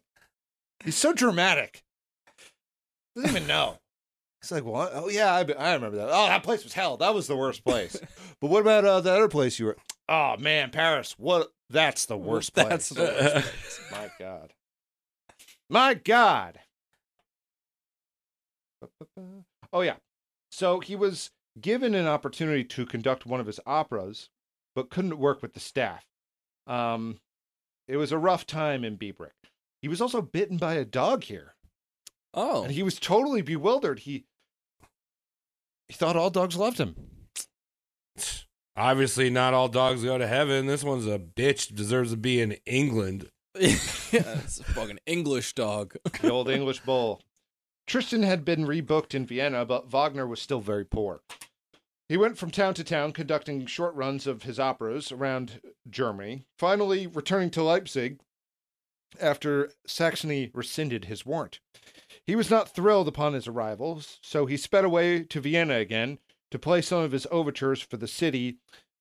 He's so dramatic. Doesn't even know. He's like, what? Oh, yeah, I, I remember that. Oh, that place was hell. That was the worst place. but what about uh, the other place you were? Oh, man, Paris. What? That's the worst place. That's the worst My God. My God. Oh, yeah. So he was given an opportunity to conduct one of his operas, but couldn't work with the staff. Um, it was a rough time in Biebrich. He was also bitten by a dog here, Oh. and he was totally bewildered. He he thought all dogs loved him. Obviously, not all dogs go to heaven. This one's a bitch, deserves to be in England. Yeah, it's a fucking English dog. The old English bull. Tristan had been rebooked in Vienna, but Wagner was still very poor. He went from town to town conducting short runs of his operas around Germany, finally returning to Leipzig after Saxony rescinded his warrant. He was not thrilled upon his arrival, so he sped away to Vienna again to play some of his overtures for the city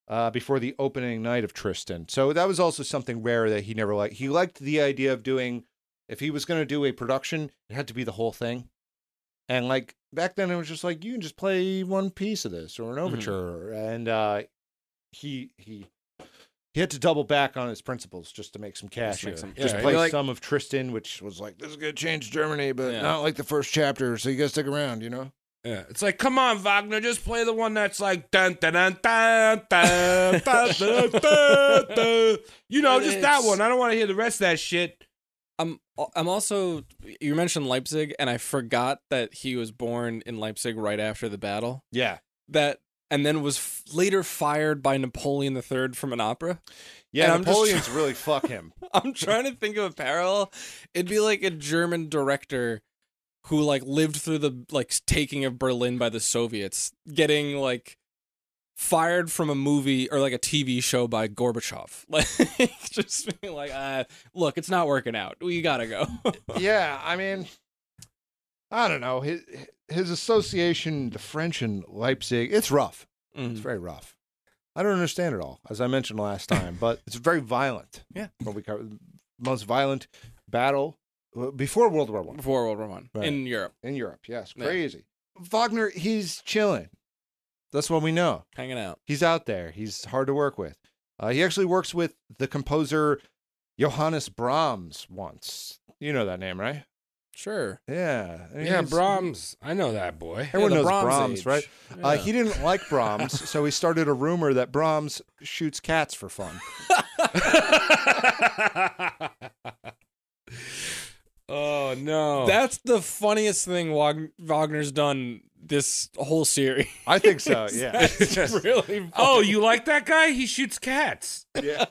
uh, before the opening night of Tristan. So that was also something rare that he never liked. He liked the idea of doing, if he was going to do a production, it had to be the whole thing. And like back then, it was just like you can just play one piece of this or an overture, and uh, he he he had to double back on his principles just to make some cash. Just make some- just play like- some of Tristan, which was like this is gonna change Germany, but Yeah. not like the first chapter. So you gotta stick around, you know. Yeah, it's like, come on, Wagner, just play the one that's like dun dun dun dun dun dun dun. dun, dun. You know, just that one. I don't want to hear the rest of that shit. I'm I'm also you mentioned Leipzig, and I forgot that he was born in Leipzig right after the battle. Yeah, that and then was f- later fired by Napoleon III from an opera. Yeah, and Napoleon's try- really fuck him. I'm trying to think of a parallel. It'd be like a German director who like lived through the like taking of Berlin by the Soviets, getting like fired from a movie or like a TV show by Gorbachev. Like just being like, uh, look, it's not working out. We gotta go. yeah, I mean, I don't know his his association, the French and Leipzig. It's rough. Mm. It's very rough. I don't understand it all, as I mentioned last time, but it's very violent. Yeah. What we cover, most violent battle before World War One Before World War One Right. in Europe, in Europe. Yes, Yeah. crazy. Wagner, he's chilling. That's what we know. hanging out. He's out there. He's hard to work with. Uh, he actually works with the composer Johannes Brahms once. You know that name, right? Sure. Yeah. I mean, Yeah, Brahms. I know that boy. Everyone the knows Brahms Brahms, right? Uh, he didn't like Brahms, so he started a rumor that Brahms shoots cats for fun. oh no. That's the funniest thing Wag- Wagner's done this whole series. I think so. Yeah. It's really. oh, you like that guy? He shoots cats. yeah.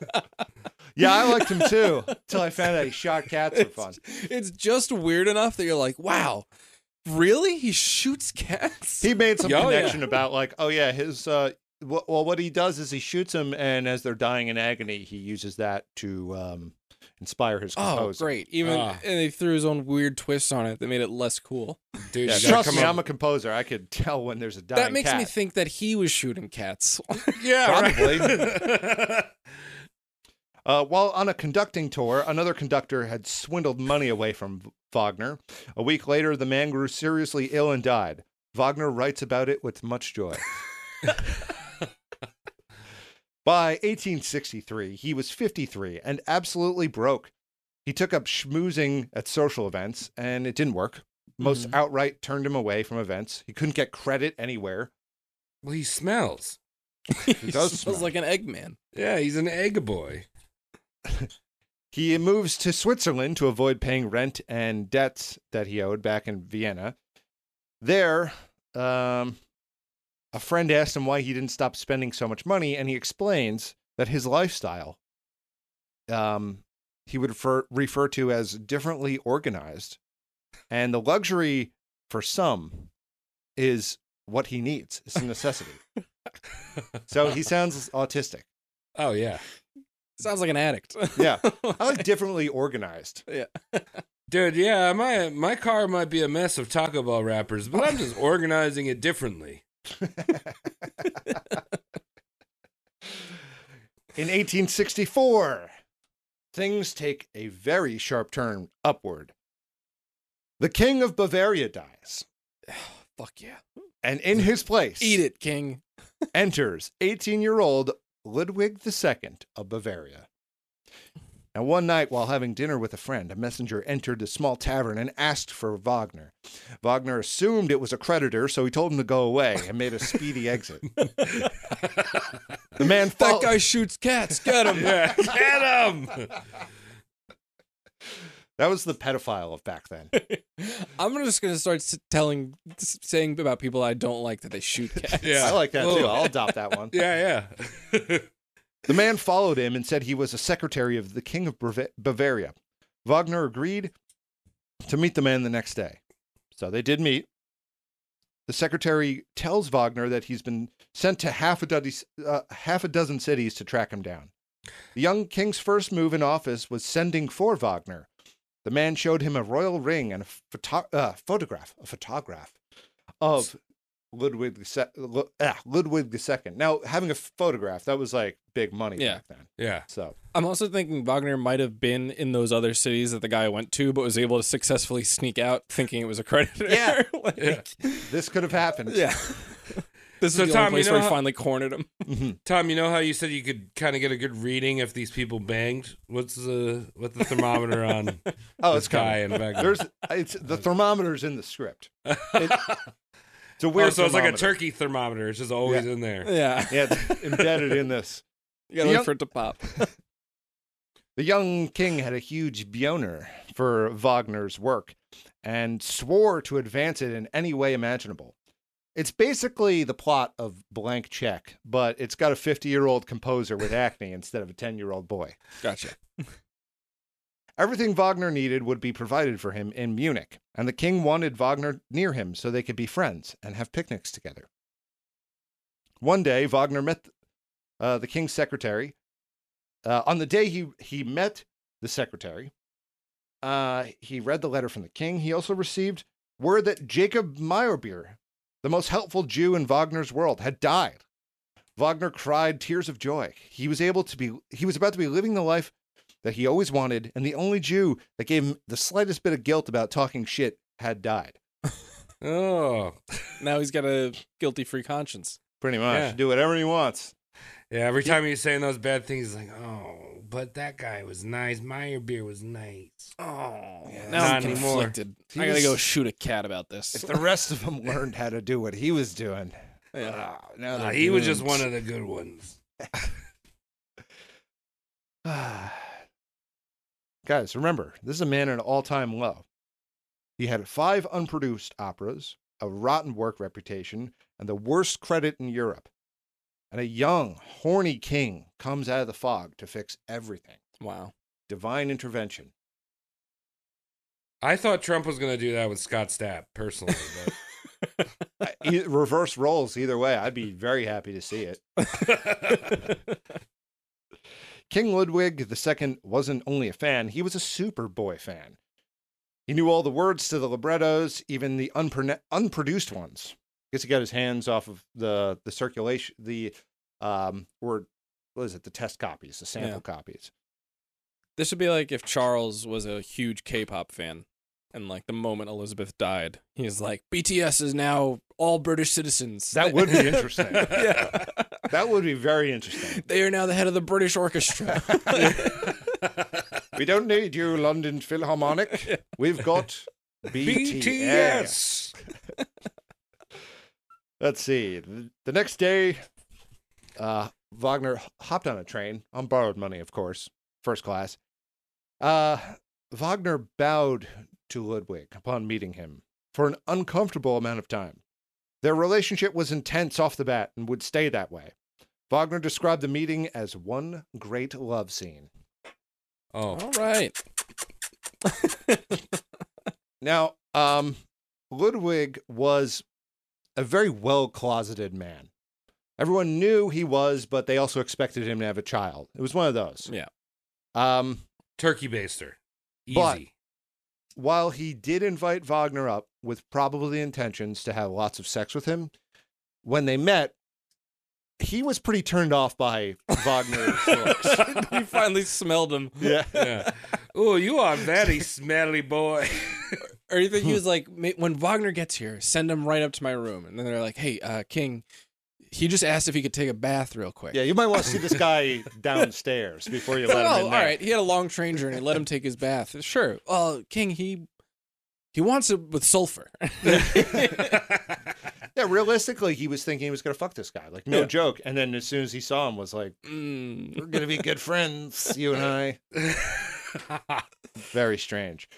Yeah, I liked him too until I found out he shot cats for fun. It's just weird enough that you're like, wow, really? He shoots cats? He made some Oh, yeah. connection about like, oh yeah, his uh, well, what he does is he shoots them, and as they're dying in agony, he uses that to um, inspire his oh, composer. great. Even Ah. and they threw his own weird twist on it that made it less cool. Dude, Yeah, trust me, up- I'm a composer. I could tell when there's a dying that makes cat. me think that he was shooting cats. Yeah, Probably. Uh, while on a conducting tour, another conductor had swindled money away from Wagner. A week later, the man grew seriously ill and died. Wagner writes about it with much joy. By 1863, he was 53 and absolutely broke. He took up schmoozing at social events, and it didn't work. Most Mm-hmm. outright turned him away from events. He couldn't get credit anywhere. well, he smells. he does smells smell. like an Eggman. Yeah, he's an egg boy. He moves to Switzerland to avoid paying rent and debts that he owed back in Vienna. There, um, a friend asked him why he didn't stop spending so much money, and he explains that his lifestyle um, he would refer, refer to as differently organized. And the luxury for some is what he needs, it's a necessity. so he sounds autistic. Oh yeah, Sounds like an addict. Yeah. I like differently organized. yeah. dude. Yeah, my my car might be a mess of Taco Bell wrappers, but I'm just organizing it differently. In 1864, things take a very sharp turn upward. The King of Bavaria dies, Fuck yeah. and in his place Eat it, King. enters 18 year old Ludwig II of Bavaria. Now, one night while having dinner with a friend, a messenger entered the small tavern and asked for Wagner. Wagner assumed it was a creditor, so he told him to go away and made a speedy exit. the man That fol- guy shoots cats. Get him. Get him. that was the pedophile of back then. I'm just gonna start s- telling, s- saying about people I don't like that they shoot cats. Yeah. I like that too. Oh. I'll adopt that one. Yeah, yeah. The man followed him and said he was a secretary of the King of Bavaria. Wagner agreed to meet the man the next day. So they did meet. The secretary tells Wagner that he's been sent to half a, dozen, uh, half a dozen cities to track him down. The young king's first move in office was sending for Wagner. The man showed him a royal ring and a photo- uh, photograph, a photograph of Ludwig the se- Lu- ah, Ludwig II. Now, having a photograph that was like big money Yeah. back then. Yeah. So I'm also thinking Wagner might have been in those other cities that the guy went to, but was able to successfully sneak out, thinking it was a creditor. Yeah. Like, Yeah. this could have happened. yeah. This So, is the Tom, only you place know where he how- finally cornered him. Mhm. Tom, you know how you said you could kind of get a good reading if these people banged? What's the what's the thermometer on Oh, this it's guy coming. in back? There's it's the thermometer's in the script. It's a Oh, weird. so it's like a turkey thermometer. It's just always in there. Yeah. Yeah, it's embedded in this. You gotta The wait for it to pop. The young king had a huge boner for Wagner's work and swore to advance it in any way imaginable. It's basically the plot of Blank Check, but it's got a 50 year old composer with acne instead of a 10 year old boy. Gotcha. Everything Wagner needed would be provided for him in Munich, and the king wanted Wagner near him so they could be friends and have picnics together. One day, Wagner met uh, the king's secretary. Uh, on the day he, he met the secretary, uh, he read the letter from the king. He also received word that Jacob Meyerbeer, the most helpful Jew in Wagner's world, had died. Wagner cried tears of joy. He was able to be he was about to be living the life that he always wanted, and the only Jew that gave him the slightest bit of guilt about talking shit had died. Oh, Now he's got a guilty free conscience. Pretty much. Yeah. Do whatever he wants. yeah. Every time he's saying those bad things, he's like, "Oh, but that guy was nice. Meyerbeer was nice. Oh, Yeah, now I'm conflicted. Anymore. I gotta go shoot a cat about this. If the rest of them learned how to do what he was doing, Yeah. ah, now Uh, they're he was just one of the good ones. Guys, remember, this is a man at an all time low. He had five unproduced operas, a rotten work reputation, and the worst credit in Europe. And a young, horny king comes out of the fog to fix everything. Wow. Divine intervention. I thought Trump was going to do that with Scott Stapp personally, but I- reverse roles either way. I'd be very happy to see it. King Ludwig II wasn't only a fan, he was a Superboy fan. He knew all the words to the librettos, even the unpro- unproduced ones. I guess he got his hands off of the the circulation, the um, what is it? The test copies, the sample copies. This would be like if Charles was a huge K-pop fan, and like the moment Elizabeth died, he's like, BTS is now all British citizens. That would be interesting. yeah. That would be very interesting. They are now the head of the British Orchestra. We don't need you, London Philharmonic. We've got BTS. BTS. Let's see. The, next day, uh, Wagner hopped on a train on borrowed money, of course, first class. Uh, Wagner bowed to Ludwig upon meeting him for an uncomfortable amount of time. Their relationship was intense off the bat and would stay that way. Wagner described the meeting as one great love scene. Oh, all right. Now, um, Ludwig was a very well closeted man. Everyone knew he was, but they also expected him to have a child. It was one of those. Yeah. Um, turkey baster. Easy. But- while he did invite Wagner up with probably intentions to have lots of sex with him, when they met, he was pretty turned off by Wagner's looks. he finally smelled him. Yeah. yeah. Oh, you are very smelly boy. Or you think he was like, when Wagner gets here, send him right up to my room. And then they're like, hey, uh, King, he just asked if he could take a bath real quick. Yeah, you might want to see this guy downstairs before you No, let him no, in all there. right. He had a long train journey. Let him take his bath. Sure. Well, King, he he wants it with sulfur. Yeah, realistically, he was thinking he was going to fuck this guy. Like, no Yeah. joke. And then as soon as he saw him, was like, Mm. we're going to be good friends, you and I. Very strange.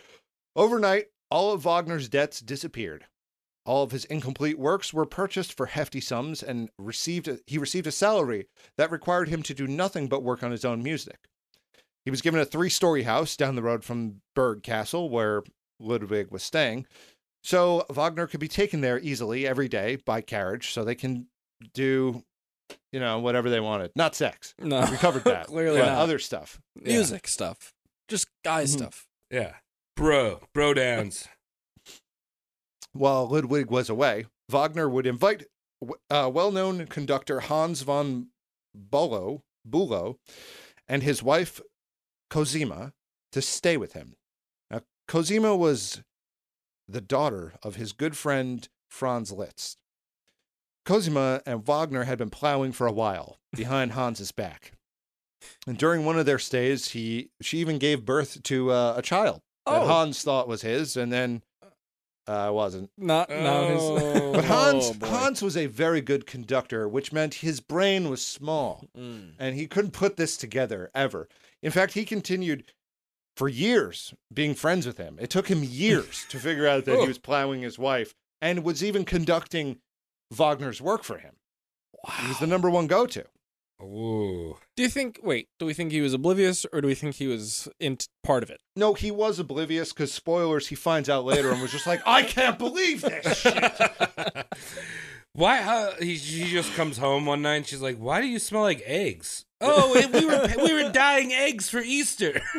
Overnight, all of Wagner's debts disappeared. All of his incomplete works were purchased for hefty sums, and received a, he received a salary that required him to do nothing but work on his own music. He was given a three-story house down the road from Berg Castle, where Ludwig was staying, so Wagner could be taken there easily every day by carriage, so they can do, you know, whatever they wanted. Not sex. No, We covered that. Clearly but not. other stuff. music stuff, just guy Mhm. stuff. yeah. Bro, bro downs. While Ludwig was away, Wagner would invite w- uh, well-known conductor Hans von Bülow, Bülow and his wife Cosima to stay with him. Now, Cosima was the daughter of his good friend Franz Liszt. Cosima and Wagner had been plowing for a while behind Hans's back. And during one of their stays, he she even gave birth to uh, a child that Oh. Hans thought was his, and then uh, wasn't. Not not his. Oh. But Hans Oh. Hans was a very good conductor, which meant his brain was small Mm. and he couldn't put this together ever. In fact, he continued for years being friends with him. It took him years to figure out that he oh. was plowing his wife and was even conducting Wagner's work for him. He was the number one go to. Ooh. Do you think? Wait, do we think he was oblivious, or do we think he was in t- part of it? No, he was oblivious because spoilers, he finds out later and was just like, I can't believe this shit. Why? How, he, she just comes home one night and she's like, "Why do you smell like eggs?" Oh, we were we were dyeing eggs for Easter.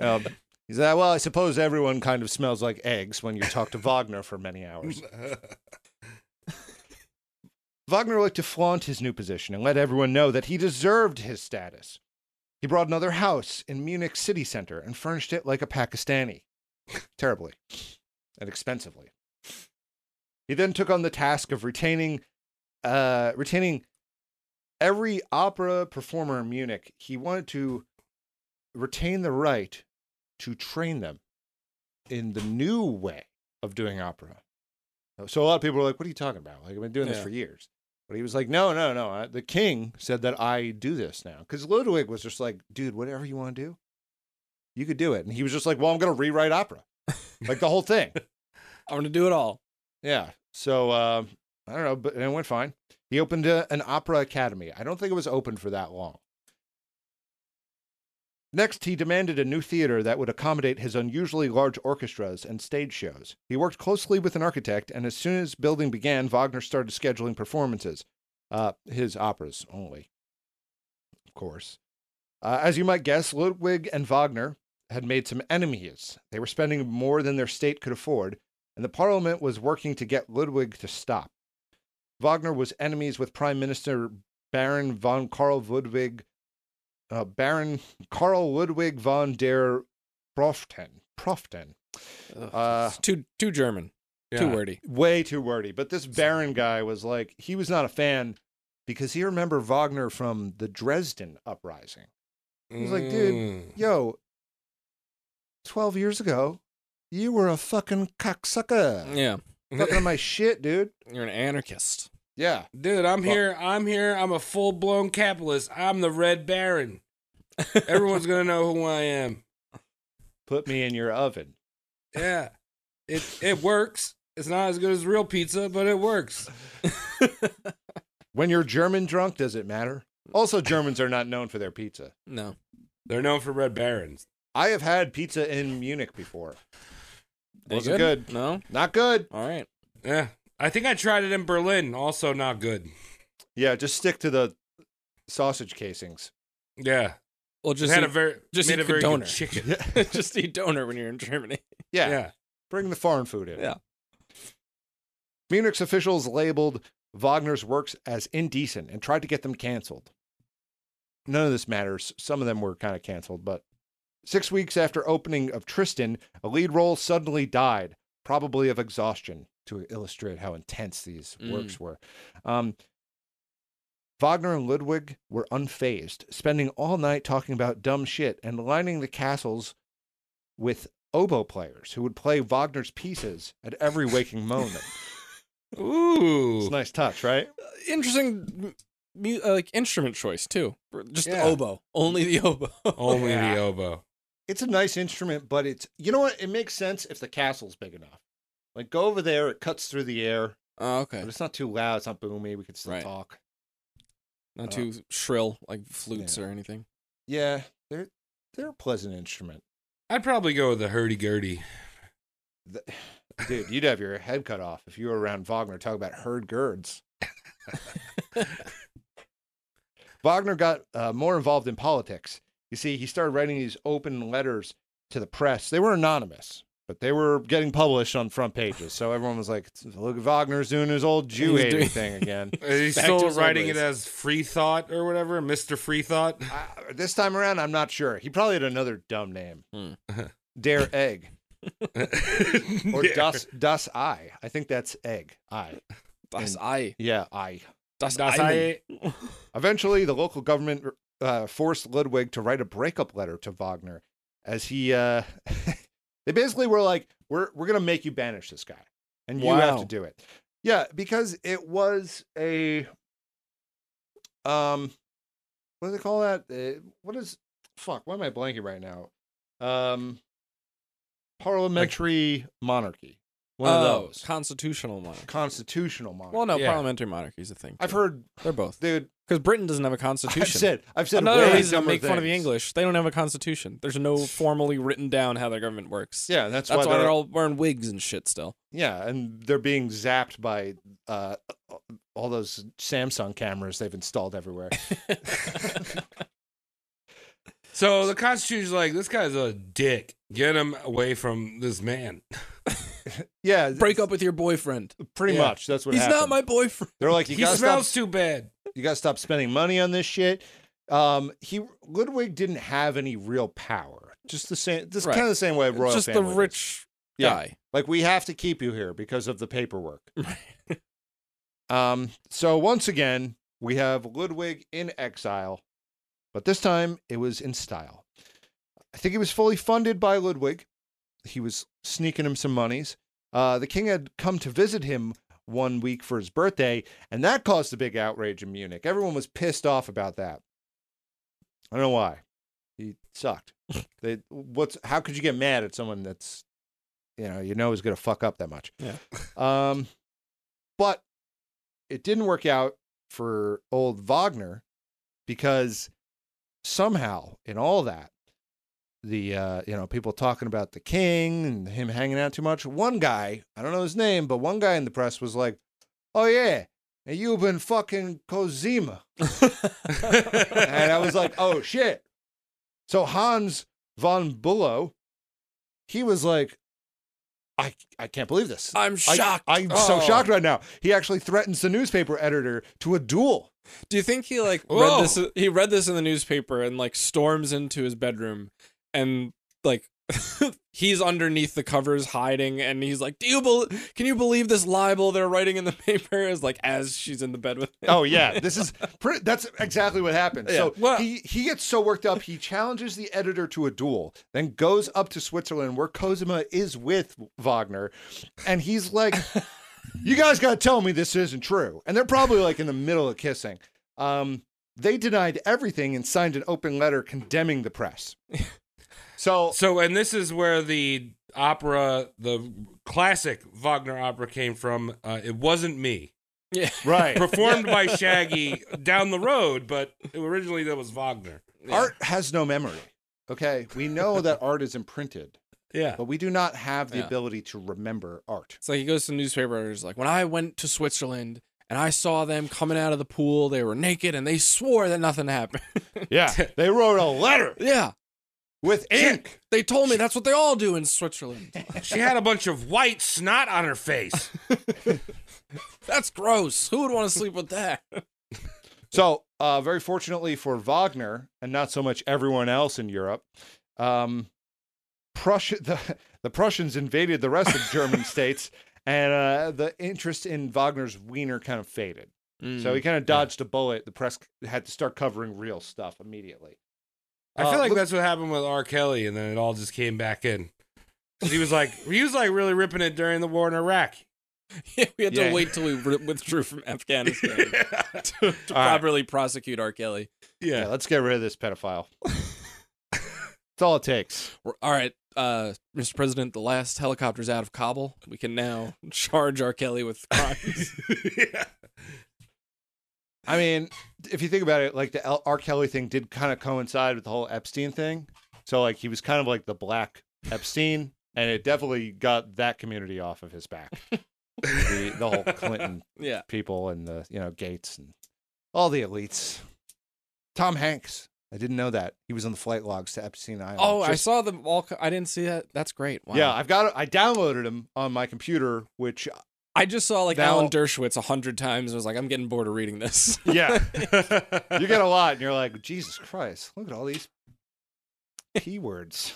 Um, he's like, well, I suppose everyone kind of smells like eggs when you talk to Wagner for many hours. Wagner liked to flaunt his new position and let everyone know that he deserved his status. He brought another house in Munich city center and furnished it like a Pakistani. Terribly and expensively. He then took on the task of retaining uh, retaining every opera performer in Munich. He wanted to retain the right to train them in the new way of doing opera. So a lot of people are like, "What are you talking about? Like I've been doing this for years." But he was like, "No, no, no. I, the king said that I do this now." Because Ludwig was just like, "Dude, whatever you want to do, you could do it." And he was just like, "Well, I'm going to rewrite opera, like the whole thing." I'm gonna do it all. Yeah. So uh, I don't know, but it went fine. He opened a, an opera academy. I don't think it was open for that long. Next, he demanded a new theater that would accommodate his unusually large orchestras and stage shows. He worked closely with an architect, and as soon as building began, Wagner started scheduling performances, uh, his operas only, of course. Uh, as you might guess, Ludwig and Wagner had made some enemies. They were spending more than their state could afford, and the parliament was working to get Ludwig to stop. Wagner was enemies with Prime Minister Baron von Karl Ludwig, uh, Baron Karl Ludwig von der Pfordten. Pfordten. Uh, too too German, too wordy. Way too wordy. But this Baron guy was like, he was not a fan because he remembered Wagner from the Dresden uprising. He was like, dude, Mm. yo, 12 years ago, you were a fucking cocksucker. Yeah, Fucking on my shit, dude. you're an anarchist. Yeah. Dude, I'm Well- here. I'm here. I'm a full blown capitalist. I'm the Red Baron. Everyone's gonna know who I am. Put me in your oven. Yeah, it it works. It's not as good as real pizza, but it works. When you're German drunk, does it matter? Also, Germans are not known for their pizza. No, They're known for Red Barons. I have had pizza in Munich before. Any Wasn't good. No, Not good. all right. Yeah, I think I tried it in Berlin. Also, not good. Yeah, just stick to the sausage casings. Yeah, Well, just just had eat, a very just made eat a very donor. good chicken. just eat donor when you're in Germany. Yeah, yeah. bring the foreign food in. Yeah. Munich's officials labeled Wagner's works as indecent and tried to get them canceled. None of this matters. Some of them were kind of canceled, but six weeks after opening of Tristan, a lead role suddenly died, probably of exhaustion, to illustrate how intense these Mm. works were. Um, Wagner and Ludwig were unfazed, spending all night talking about dumb shit and lining the castles with oboe players who would play Wagner's pieces at every waking moment. Ooh, It's a nice touch, right? Interesting, uh, like instrument choice too. Just Yeah. the oboe, only the oboe. only Yeah. the oboe. It's a nice instrument, but it's you know what? It makes sense if the castle's big enough. Like go over there, it cuts through the air, Oh, okay, but it's not too loud, it's not boomy. We can still Right. talk. not uh, too shrill like flutes yeah. or anything. Yeah, they're they're a pleasant instrument. I'd probably go with the hurdy gurdy. Dude, you'd have your head cut off if you were around Wagner talking about herd girds. Wagner got uh, more involved in politics. You see, he started writing these open letters to the press. They were anonymous, but they were getting published on front pages. So everyone was like, look at Wagner's doing his old Jew He's hating doing- thing again. He's Back to still his old writing it ways. as free thought or whatever, Mister Free Thought? uh, this time around, I'm not sure. He probably had another dumb name. Hmm. Dare Egg. Or Yeah. Das, das I. I think that's Egg. I. Das And- Ei. Yeah, I. Das, Das Ei. I- Eventually, the local government uh, forced Ludwig to write a breakup letter to Wagner, as he uh, they basically were like, "We're we're gonna make you banish this guy, and you have to do it." Yeah, because it was a um, what do they call that? Uh, what is fuck? Why am I blanking right now? Um, parliamentary monarchy. One of Oh, those constitutional monarchy. constitutional monarchy. Well, no, Yeah. parliamentary monarchy is a thing. I've heard, they're both dude. Because Britain doesn't have a constitution. I've said, I've said Another way reason to dumber make fun of the. English. They don't have a constitution. There's no formally written down how their government works. Yeah, that's, that's why, why they're, they're all wearing wigs and shit still. yeah, and they're being zapped by uh, all those Samsung cameras they've installed everywhere. So the Constitution's like, this guy's a dick. Get him away from this man. yeah, Break up with your boyfriend. pretty Yeah. much. That's what He's happened. not my boyfriend. They're like, you he smells stop. too bad. You gotta stop spending money on this shit. Um, he Ludwig didn't have any real power. Just the same. Just Right. kind of the same way royal Just the rich Yeah. guy. Like we have to keep you here because of the paperwork. um, so once again, we have Ludwig in exile, but this time it was in style. I think he was fully funded by Ludwig. He was sneaking him some monies. Uh, the king had come to visit him one week for his birthday, and that caused a big outrage in Munich. Everyone was pissed off about that. I don't know why. He sucked. they, what's how could you get mad at someone that's you know you know is going to fuck up that much? Yeah. Um, but it didn't work out for old Wagner because somehow in all that the uh you know people talking about the king and him hanging out too much one guy i don't know his name but one guy in the press was like oh yeah and you've been fucking cosima and i was like oh shit so hans von Bülow, he was like i i can't believe this I'm shocked. i'm so Oh. shocked right now he actually threatens the newspaper editor to a duel Do you think he like Whoa. read this? He read this in the newspaper and like storms into his bedroom and like he's underneath the covers hiding and he's like, "Do you bel Can you believe this libel they're writing in the paper?" Is like as she's in the bed with him. Oh yeah, this is that's exactly what happened. So Well- he he gets so worked up, he challenges the editor to a duel, then goes up to Switzerland where Cosima is with Wagner, and he's like, "You guys got to tell me this isn't true." And they're probably like in the middle of kissing. Um, they denied everything and signed an open letter condemning the press. So So, and this is where the opera, the classic Wagner opera came from. Uh, it wasn't me. Yeah. right, Performed by Shaggy down the road, but originally that was Wagner. art has no memory. Okay, we know that art is imprinted, Yeah. but we do not have the Yeah. ability to remember art. It's like he goes to the newspaper and is like, "When I went to Switzerland and I saw them coming out of the pool, they were naked and they swore that nothing happened." Yeah, they wrote a letter yeah. With ink. They told me that's what they all do in Switzerland. She had a bunch of white snot on her face. That's gross. Who would want to sleep with that? So, uh, very fortunately for Wagner, and not so much everyone else in Europe, um, Prussia, the, the Prussians invaded the rest of German states, and uh, the interest in Wagner's wiener kind of faded. So he kind of dodged a bullet. The press had to start covering real stuff immediately. I Uh, feel like look- that's what happened with R. Kelly, and then it all just came back in. 'Cause He was like, he was like really ripping it during the war in Iraq. Yeah, we had to wait till we ri- withdrew from Afghanistan to, to All right. properly prosecute R. Kelly. Yeah, Yeah. let's get rid of this pedophile. That's all it takes. We're- All right, uh, Mr. President, the last helicopter's out of Kabul. We can now charge R. Kelly with crimes. I mean, if you think about it, like the L- R. Kelly thing did kind of coincide with the whole Epstein thing. So, like, he was kind of like the black Epstein, and it definitely got that community off of his back. the, the whole Clinton yeah. people and the, you know, Gates and all the elites. Tom Hanks. I didn't know that. He was on the flight logs to Epstein Island. Oh, I saw them all. co- I didn't see that. That's great. Wow. Yeah, I've got it. I downloaded him on my computer, which, I just saw like Now- Alan Dershowitz a hundred times. I was like, I'm getting bored of reading this. yeah, you get a lot, and you're like, Jesus Christ, look at all these keywords.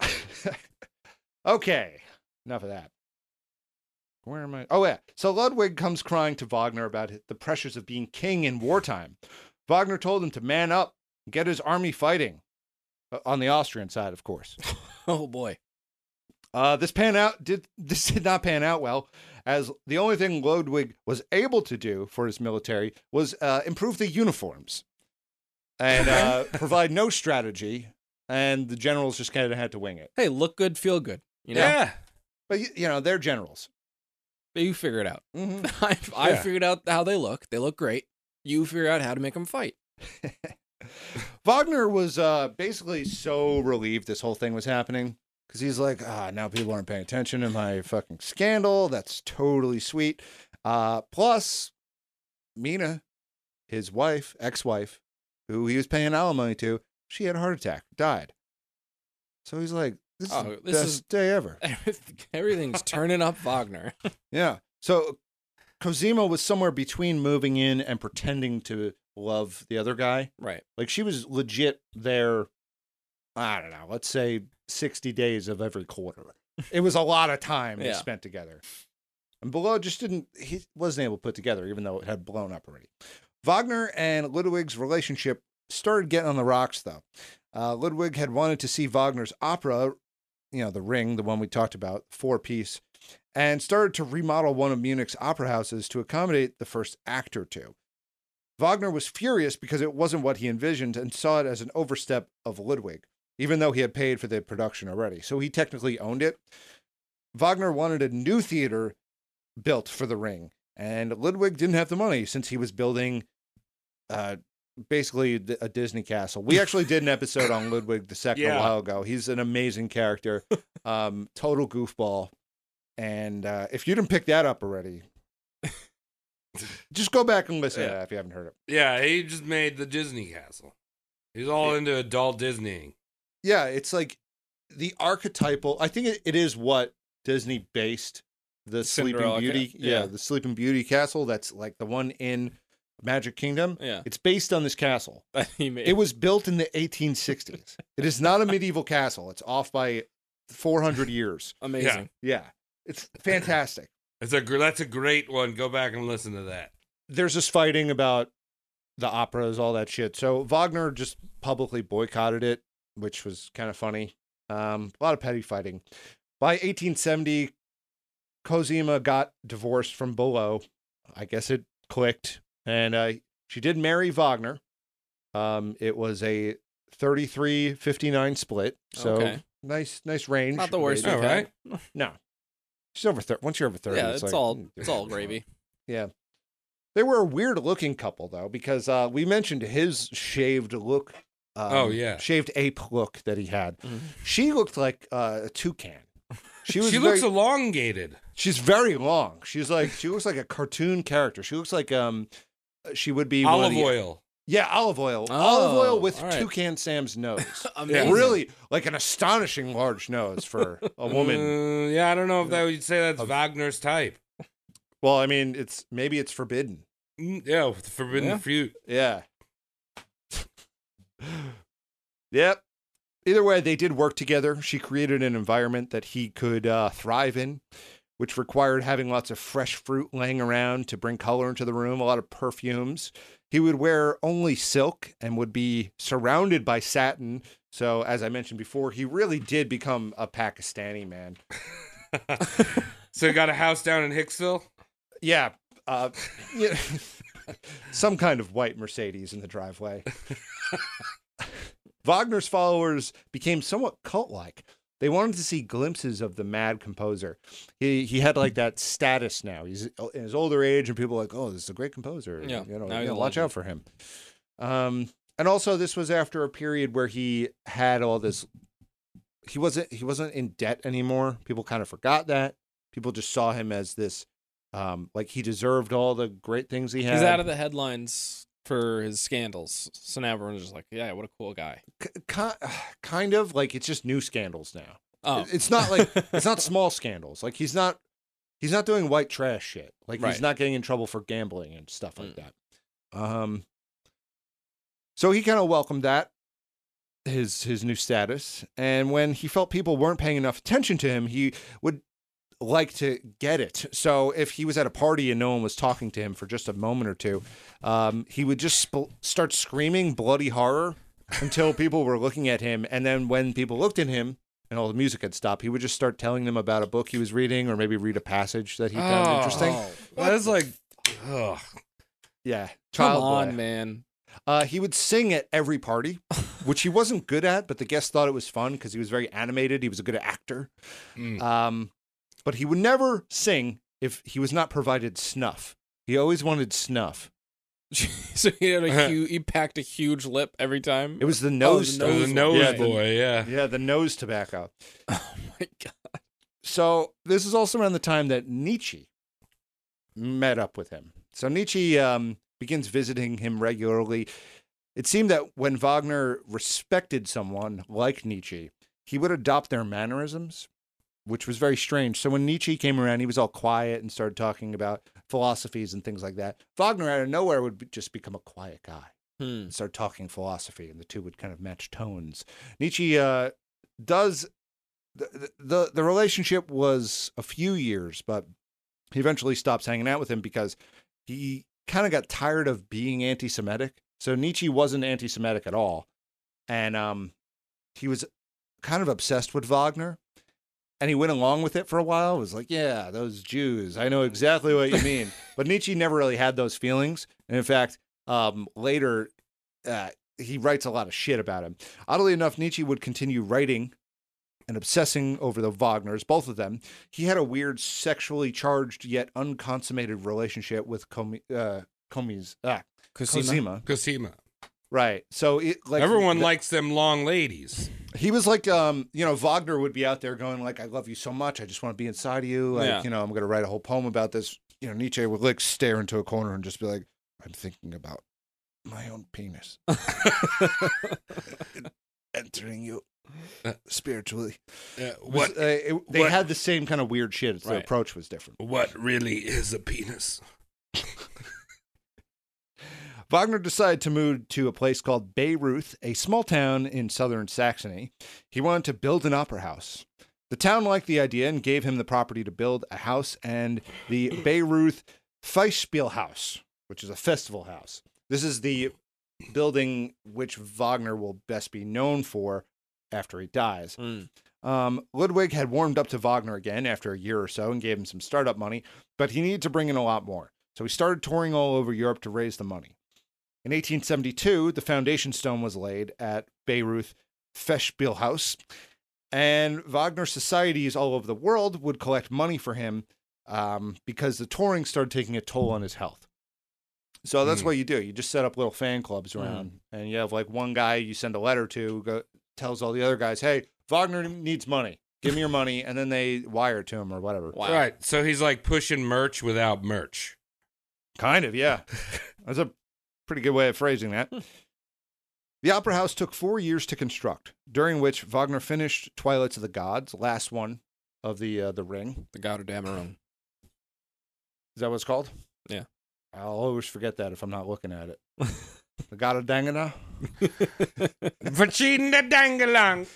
okay, enough of that. Where am I? Oh, yeah. So Ludwig comes crying to Wagner about the pressures of being king in wartime. Wagner told him to man up and get his army fighting. Uh, On the Austrian side, of course. oh boy. Uh, this pan out did this did not pan out well, as the only thing Ludwig was able to do for his military was uh, improve the uniforms and uh, provide no strategy, and the generals just kind of had to wing it. Hey, look good, feel good. You know, Yeah. But you, you know they're generals. but you figure it out. Mhm. I I Yeah. figured out how they look. They look great. You figure out how to make them fight. Wagner was uh, basically so relieved this whole thing was happening because he's like, ah, now people aren't paying attention to my fucking scandal. That's totally sweet. Uh, plus, Minna, his wife, ex-wife, who he was paying alimony to, she had a heart attack, died. So he's like, this is Oh, the this best is- day ever. Everything's turning up Wagner. Yeah. So Cosima was somewhere between moving in and pretending to love the other guy. right. Like she was legit there. I don't know. Let's say sixty days of every quarter. It was a lot of time they spent together. And Bülow just didn't. He wasn't able to put together, even though it had blown up already. Wagner and Ludwig's relationship started getting on the rocks, though. Uh, Ludwig had wanted to see Wagner's opera, you know, The Ring, the one we talked about, four piece, and started to remodel one of Munich's opera houses to accommodate the first act or two. Wagner was furious because it wasn't what he envisioned and saw it as an overstep of Ludwig, even though he had paid for the production already. So he technically owned it. Wagner wanted a new theater built for the ring, and Ludwig didn't have the money since he was building uh, basically a Disney castle. We actually did an episode on Ludwig II Yeah. a while ago. He's an amazing character, um, total goofball. And uh, if you didn't pick that up already, just go back and listen to Yeah. that if you haven't heard it. Yeah, he just made the Disney castle. He's all into adult Disneying. Yeah, it's like the archetypal. I think it, it is what Disney based the Cinderella Sleeping ca- Beauty. yeah, yeah. the Sleeping Beauty castle. That's like the one in Magic Kingdom. Yeah. It's based on this castle. That he made. It was built in the 1860s. it is not a medieval castle. It's off by 400 years. amazing. Yeah, it's fantastic. It's a gr- that's a great one. Go back and listen to that. There's this fighting about the operas, all that shit. So Wagner just publicly boycotted it, which was kind of funny. Um, a lot of petty fighting. By 1870, Cosima got divorced from Bülow. I guess it clicked, and uh, she did marry Wagner. Um, it was a 33-59 split, so Okay. nice, nice range. Not the worst. Rating. Right. No, she's over. Thir- once you're over thirty, Yeah, it's, it's like, all mm, it's all gravy. Yeah, they were a weird looking couple though, because uh, we mentioned his shaved look. Um, Oh, yeah. shaved ape look that he had. Mhm. She looked like uh, a toucan. She was. She very, looks elongated. She's very long. She's like she looks like a cartoon character. She looks like um, she would be Olive the- oil. Yeah, olive oil. olive Oh, oil with right. toucan Sam's nose. Amazing. Really, like an astonishing large nose for a woman. Uh, yeah, I don't know if that would say that's Wagner's type. Well, I mean, it's maybe it's forbidden. Mm, Yeah, forbidden Yeah. fruit. Yeah. Yep. Either way, they did work together. She created an environment that he could uh, thrive in, which required having lots of fresh fruit laying around to bring color into the room, a lot of perfumes. He would wear only silk and would be surrounded by satin. So, as I mentioned before, he really did become a Pakistani man. So he got a house down in Hicksville. Yeah. Uh, yeah. Some kind of white Mercedes in the driveway. Wagner's followers became somewhat cult like. They wanted to see glimpses of the mad composer. He he had like that status now. He's in his older age, and people are like, oh, this is a great composer. Yeah, you know, now you know, watch legend. out for him. Um, and also this was after a period where he had all this. He wasn't he wasn't in debt anymore. People kind of forgot that. People just saw him as this, um, like he deserved all the great things he had. He's out of the headlines for his scandals. So now everyone's just like, yeah, what a cool guy. K- kind of like it's just new scandals now. Oh, It's not like it's not small scandals. Like he's not he's not doing white trash shit. Like he's not getting in trouble for gambling and stuff like Mm. that. Um so he kind of welcomed that his his new status and when he felt people weren't paying enough attention to him, he would like to get it. So if he was at a party and no one was talking to him for just a moment or two, um, he would just sp- start screaming bloody horror until people were looking at him. And then when people looked at him and all the music had stopped, he would just start telling them about a book he was reading or maybe read a passage that he found Oh. interesting. That's like, ugh. Yeah. come Child on, boy. man. Uh, he would sing at every party, which he wasn't good at, but the guests thought it was fun because he was very animated. He was a good actor. Mm. Um, but he would never sing if he was not provided snuff. He always wanted snuff. so he had a huge, he packed a huge lip every time. It was the nose the. Oh, the nose nose yeah, the- boy, yeah. yeah, the nose tobacco. oh my god. So this is also around the time that Nietzsche met up with him. So Nietzsche um, begins visiting him regularly. It seemed that when Wagner respected someone like Nietzsche, he would adopt their mannerisms, which was very strange. So when Nietzsche came around, he was all quiet and started talking about philosophies and things like that. Wagner, out of nowhere, would be- just become a quiet guy Hmm. and start talking philosophy, and the two would kind of match tones. Nietzsche uh, does the, the the relationship was a few years, but he eventually stops hanging out with him because he kind of got tired of being anti-Semitic. So Nietzsche wasn't anti-Semitic at all, and um, he was kind of obsessed with Wagner. And he went along with it for a while. It was like, yeah, those Jews. I know exactly what you mean. but Nietzsche never really had those feelings. And in fact, um, later, uh, he writes a lot of shit about him. Oddly enough, Nietzsche would continue writing and obsessing over the Wagners, both of them. He had a weird sexually charged yet unconsummated relationship with Komi, uh, Komi's, ah, Cosima. Cosima. Cosima. Right. So it, like Everyone the- likes them long ladies. he was like um you know Wagner would be out there going like I love you so much I just want to be inside of you like Yeah. you know I'm going to write a whole poem about this you know Nietzsche would like stare into a corner and just be like I'm thinking about my own penis entering you spiritually Uh, what what uh, it- they what- had the same kind of weird shit the Right. approach was different what really is a penis? Wagner decided to move to a place called Bayreuth, a small town in southern Saxony. He wanted to build an opera house. The town liked the idea and gave him the property to build a house and the Bayreuth Festspielhaus, which is a festival house. This is the building which Wagner will best be known for after he dies. Mm. Um, Ludwig had warmed up to Wagner again after a year or so and gave him some startup money, but he needed to bring in a lot more. So he started touring all over Europe to raise the money. In 1872, the foundation stone was laid at Bayreuth Festspielhaus, and Wagner societies all over the world would collect money for him um, because the touring started taking a toll on his health. So that's Mm. what you do. You just set up little fan clubs around, and you have like one guy you send a letter to who go, tells all the other guys, "Hey, Wagner needs money. Give me your money," and then they wire it to him or whatever. Wow. Right. So he's like pushing merch without merch. Kind of, yeah. That's a pretty good way of phrasing that. The Opera House took four years to construct, during which Wagner finished Twilights of the Gods, last one of the uh, the Ring. The God of Dameron. Is that what it's called? Yeah. I'll always forget that if I'm not looking at it. the God of Dangana. Vagina dangalang.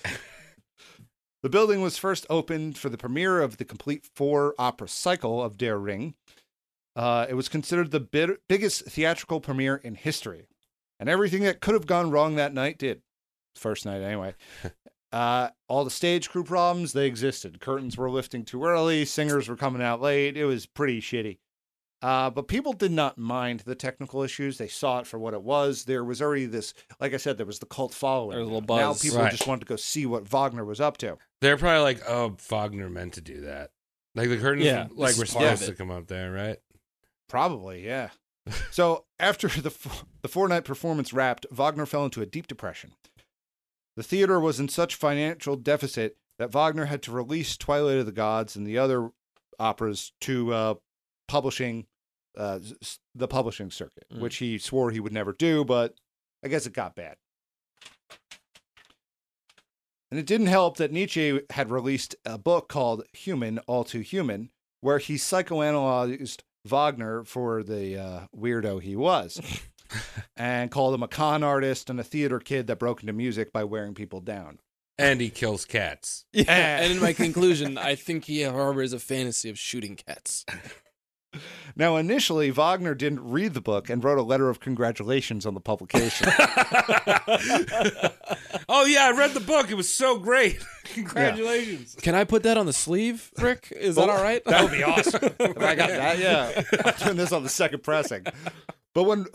The building was first opened for the premiere of the complete four opera cycle of Der Ring. Uh, it was considered the bid- biggest theatrical premiere in history. And everything that could have gone wrong that night did. First night, anyway. uh, all the stage crew problems, they existed. Curtains were lifting too early, singers were coming out late. It was pretty shitty. Uh, but people did not mind the technical issues. They saw it for what it was. There was already this, like I said, there was the cult following. There was a little buzz. Now people Right. just wanted to go see what Wagner was up to. They're probably like, oh, Wagner meant to do that. Like the curtains, Yeah, like this we're is part of supposed to come up there, right? Probably, yeah. so after the f- the four night performance wrapped, Wagner fell into a deep depression. The theater was in such financial deficit that Wagner had to release Twilight of the Gods and the other operas to uh, publishing, uh, the publishing circuit, Mm. which he swore he would never do, but I guess it got bad. And it didn't help that Nietzsche had released a book called Human, All Too Human, where he psychoanalyzed Wagner for the uh, weirdo he was and called him a con artist and a theater kid that broke into music by wearing people down. And he kills cats. Yeah. and in my conclusion, I think he harbors a fantasy of shooting cats. Now, initially, Wagner didn't read the book and wrote a letter of congratulations on the publication. oh yeah, I read the book. It was so great. Congratulations. Can I put that on the sleeve, Rick? Is that oh, all right? That would be awesome. If I got that, yeah. I'm doing this on the second pressing. But when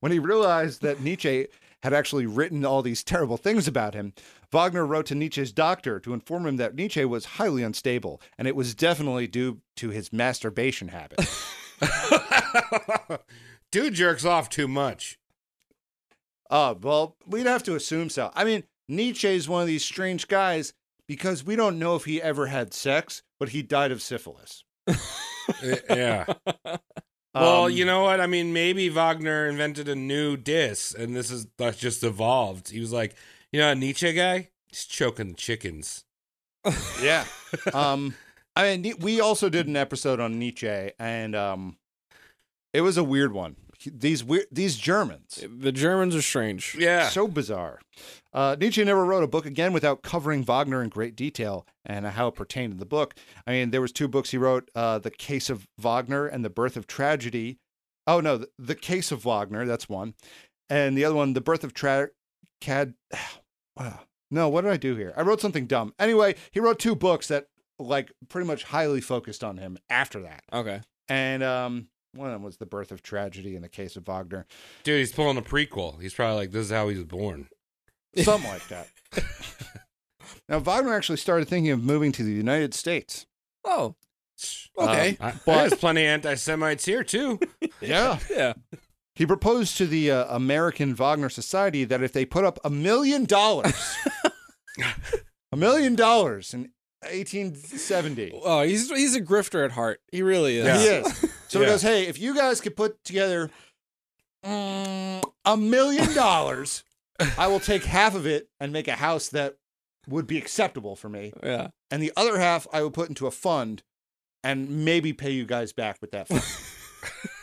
when he realized that Nietzsche had actually written all these terrible things about him, Wagner wrote to Nietzsche's doctor to inform him that Nietzsche was highly unstable, and it was definitely due to his masturbation habit. Dude jerks off too much. Oh, well, we'd have to assume so. I mean, Nietzsche's one of these strange guys because we don't know if he ever had sex, but he died of syphilis. Uh, yeah. Well, Um, you know what? I mean, maybe Wagner invented a new diss, and this is that's just evolved. He was like, you know, a Nietzsche guy, he's choking the chickens. Yeah. um, I mean, we also did an episode on Nietzsche, and um, it was a weird one. These weird, these Germans, The Germans are strange. Yeah. so bizarre. Uh, Nietzsche never wrote a book again without covering Wagner in great detail and how it pertained to the book. I mean, there was two books he wrote: uh, "The Case of Wagner" and "The Birth of Tragedy." Oh no, the, the Case of Wagner. That's one, and the other one, "The Birth of Tra- Cad." Wow, No, what did I do here? I wrote something dumb. Anyway, he wrote two books that like pretty much highly focused on him after that. Okay. And um one of them was the birth of tragedy in the case of Wagner. Dude, he's pulling a prequel. He's probably like, this is how he was born. Something like that. now Wagner actually started thinking of moving to the United States. Oh. Okay. I, But- there's plenty of anti Semites here, too. Yeah. yeah. He proposed to the uh, American Wagner Society that if they put up a million dollars, a million dollars in 1870, Oh, he's he's a grifter at heart. He really is. Yeah. he is. So he goes, hey, if you guys could put together mm, a million dollars, I will take half of it and make a house that would be acceptable for me. Yeah. And the other half I will put into a fund and maybe pay you guys back with that fund.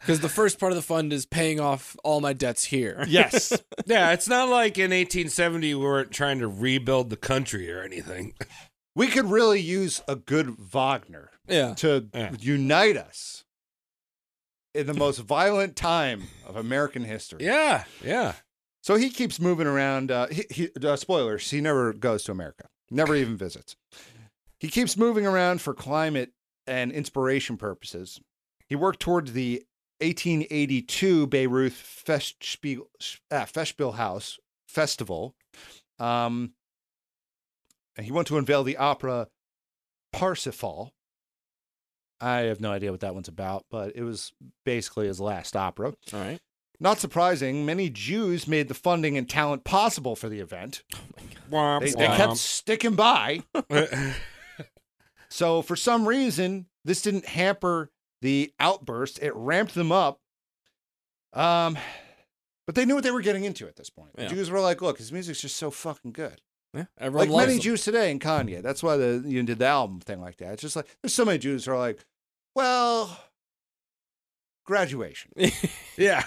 Because the first part of the fund is paying off all my debts here. yes. Yeah, it's not like in 1870 we weren't trying to rebuild the country or anything. We could really use a good Wagner. Yeah. to Yeah. unite us in the most violent time of American history. Yeah, yeah. So he keeps moving around. Uh, he, he, uh, spoilers: he never goes to America, never even visits. He keeps moving around for climate and inspiration purposes. He worked towards the 1882 Bayreuth Festspiel, uh, Festspielhaus Festival. Um, and he went to unveil the opera Parsifal. I have no idea what that one's about, but it was basically his last opera. All right. Not surprising, many Jews made the funding and talent possible for the event. Womp, They, they kept sticking by. So, for some reason, this didn't hamper the outburst. It ramped them up. Um, but they knew what they were getting into at this point. The Yeah. Jews were like, look, his music's just so fucking good. Yeah. Everyone like many him. Jews today in Kanye. That's why the you did the album thing like that. It's just like there's so many Jews who are like, well, graduation. yeah.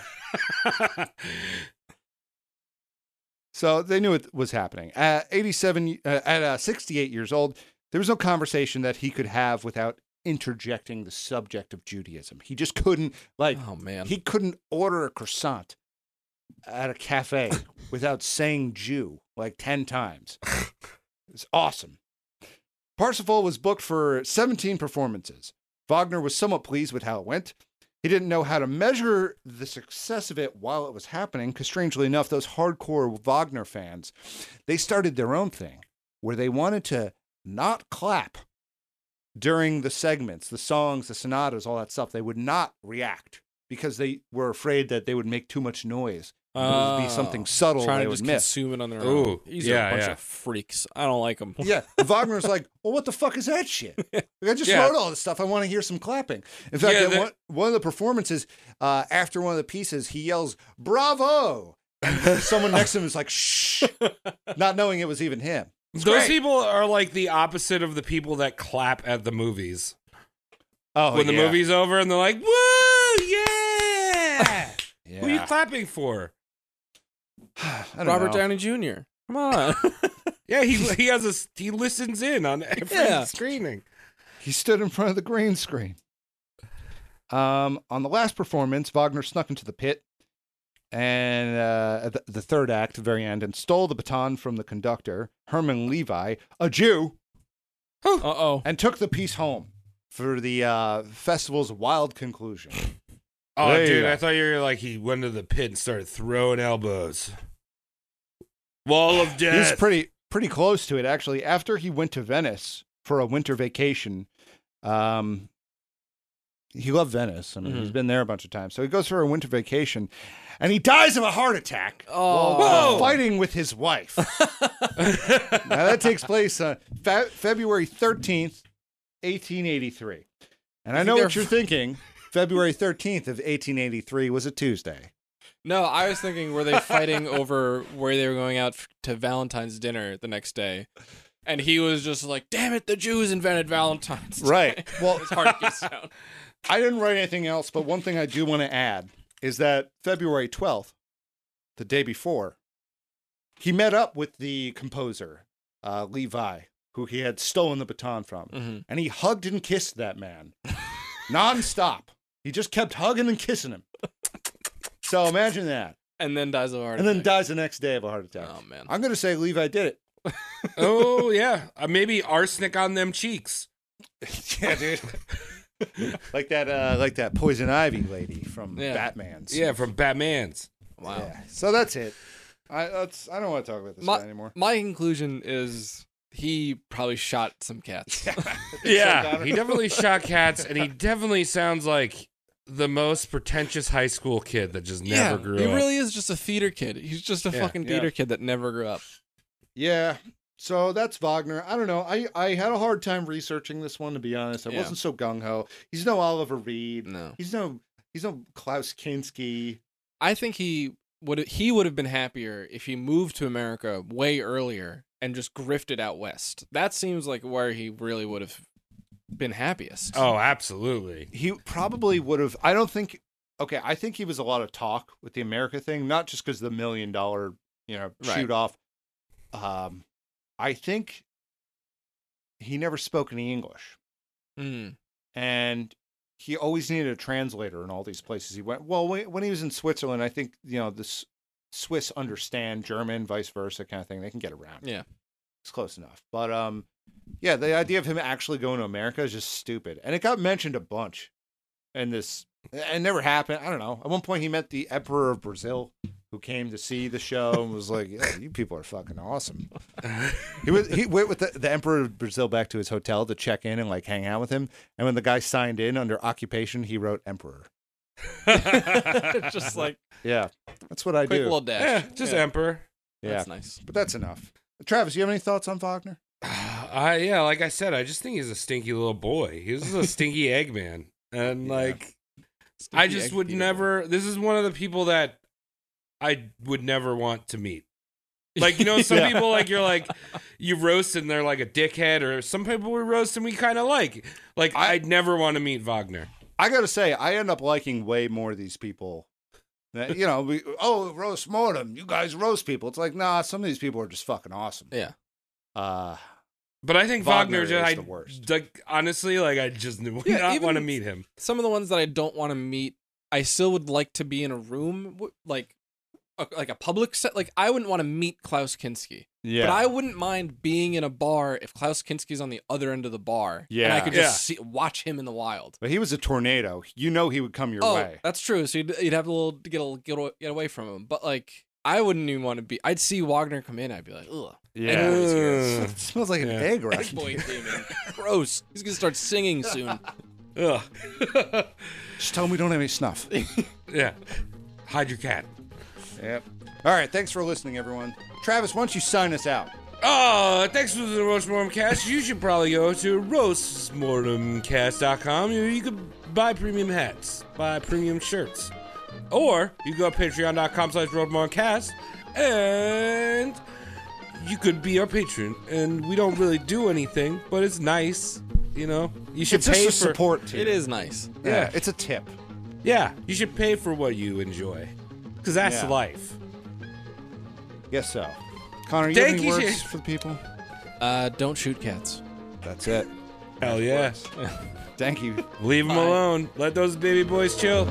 So they knew it was happening. At 87, uh, at uh, 68 years old, there was no conversation that he could have without interjecting the subject of Judaism. He just couldn't, like, Oh man. he couldn't order a croissant at a cafe without saying Jew like 10 times. It's awesome. Parsifal was booked for 17 performances. Wagner was somewhat pleased with how it went. He didn't know how to measure the success of it while it was happening, because strangely enough, those hardcore Wagner fans, they started their own thing where they wanted to not clap during the segments, the songs, the sonatas, all that stuff. They would not react because they were afraid that they would make too much noise. It would be something Oh, subtle Trying they to would just miss. consume it on their Ooh, own. These yeah, are a bunch yeah. of freaks. I don't like them. Yeah, Wagner's like, well, what the fuck is that shit? Like, I just Yeah. wrote all this stuff. I want to hear some clapping. In fact, Yeah, at one, one of the performances, uh, after one of the pieces, he yells, "Bravo!" And someone next to him is like, "Shh," not knowing it was even him. It's Those great. people are like the opposite of the people that clap at the movies. oh, when the yeah. movie's over and they're like, woo, yeah. yeah. Who are you clapping for? I Robert know. Downey Jr. Come on. Yeah, he he has a he listens in on every Yeah. screening. He stood in front of the green screen. Um, on the last performance, Wagner snuck into the pit and uh, at the, the third act, the very end, and stole the baton from the conductor, Hermann Levi, a Jew, uh oh. and took the piece home for the uh, festival's wild conclusion. Oh, There dude. I thought you were like he went to the pit and started throwing elbows. Wall of He was death. pretty pretty close to it actually. After he went to Venice for a winter vacation, um, he loved Venice. I mean, he's mm-hmm. been there a bunch of times. So he goes for a winter vacation, and he dies of a heart attack Oh. while Whoa. fighting with his wife. now that takes place on fe- February thirteenth, eighteen eighty three. And I think know what you're thinking. February thirteenth of eighteen eighty three was a Tuesday. No, I was thinking, were they fighting over where they were going out f- to Valentine's dinner the next day? And he was just like, damn it, the Jews invented Valentine's. Day." Right. Well, it's hard to get down. I didn't write anything else, but one thing I do want to add is that February 12th, the day before, he met up with the composer, uh, Levi, who he had stolen the baton from, Mhm. and he hugged and kissed that man nonstop. He just kept hugging and kissing him. So imagine that. and then dies of a heart and then dies the next day of a heart attack. Oh man. I'm gonna say Levi did it. oh yeah, uh, maybe arsenic on them cheeks. yeah, dude. like that, uh, like that poison ivy lady from Yeah. Batman's. Yeah, from Batman's. Wow. Yeah. So that's it. I that's I don't want to talk about this My, guy anymore. my conclusion is he probably shot some cats. Yeah, he definitely shot cats, and he definitely sounds like the most pretentious high school kid that just never yeah, grew he up. He really is just a theater kid. He's just a Yeah, fucking yeah. theater kid that never grew up. Yeah. So that's Wagner. I don't know. I, I had a hard time researching this one to be honest. I Yeah. wasn't so gung ho. He's no Oliver Reed. No. He's no he's no Klaus Kinski. I think he would he would have been happier if he moved to America way earlier and just grifted out west. That seems like where he really would have been happiest. Oh, absolutely. He probably would have I don't think okay, I think he was a lot of talk with the America thing, not just because the million dollar, you know, Right. shoot off. Um I think he never spoke any English. Mm. and he always needed a translator in all these places he went. Well, when he was in Switzerland, I think you know the S- Swiss understand German, vice versa, kind of thing. They can get around. Yeah. it's close enough. But um, yeah, the idea of him actually going to America is just stupid, and it got mentioned a bunch. And this, it never happened. I don't know. At one point, he met the Emperor of Brazil, who came to see the show and was like, yeah, "You people are fucking awesome." he was he went with the, the Emperor of Brazil back to his hotel to check in and like hang out with him. And when the guy signed in under occupation, he wrote Emperor. just like Yeah, that's what I quick do. little dash. Yeah, just Yeah. emperor. yeah, That's nice. but that's enough. Travis, you have any thoughts on Wagner? I yeah, like I said, I just think he's a stinky little boy. He's a stinky Eggman, and Yeah. like I just would beater. never. This is one of the people that I would never want to meet. Like you know, some Yeah. people like you're like you roast and they're like a dickhead, or some people we roast and we kind of like. Like I- I'd never want to meet Wagner. I gotta say, I end up liking way more of these people. That, you know, we, oh, roast mortem. You guys roast people. It's like, nah, some of these people are just fucking awesome. Yeah. Uh, But I think Wagner Wagner, just, is I, the worst. Like honestly, like I just would Yeah, not want to meet him. Some of the ones that I don't want to meet, I still would like to be in a room like a, like a public set. Like I wouldn't want to meet Klaus Kinski, yeah. but I wouldn't mind being in a bar if Klaus Kinski's on the other end of the bar. Yeah. and I could just see, watch him in the wild. But he was a tornado. You know he would come your oh, way. that's true. So you'd, you'd have a little to get a, get away- get away from him. But like, I wouldn't even want to be. I'd see Wagner come in. I'd be like, ugh. Yeah. Anybody's It smells like an Yeah. egg Egg rush. boy came in. Gross. He's gonna start singing soon. Ugh. Just tell him we don't have any snuff. yeah. Hide your cat. Yep. All right. Thanks for listening, everyone. Travis, why don't you sign us out? Oh, thanks for the Roast Mortem Cast. You should probably go to roastmortemcast.com. You, you could buy premium hats, buy premium shirts. Or you go to patreon.com slash roastmortemcast and you could be our patron. And we don't really do anything, but it's nice. You know, you should It's pay just a for support team. It is nice. Yeah. Yeah. It's a tip. Yeah, you should pay for what you enjoy. Because that's Yeah. life. Guess so. Connor, you have Thank any you, words Shane. for the people? Uh, don't shoot cats. That's it. Hell yeah. Thank you. Leave them Bye. alone. Let those baby boys chill.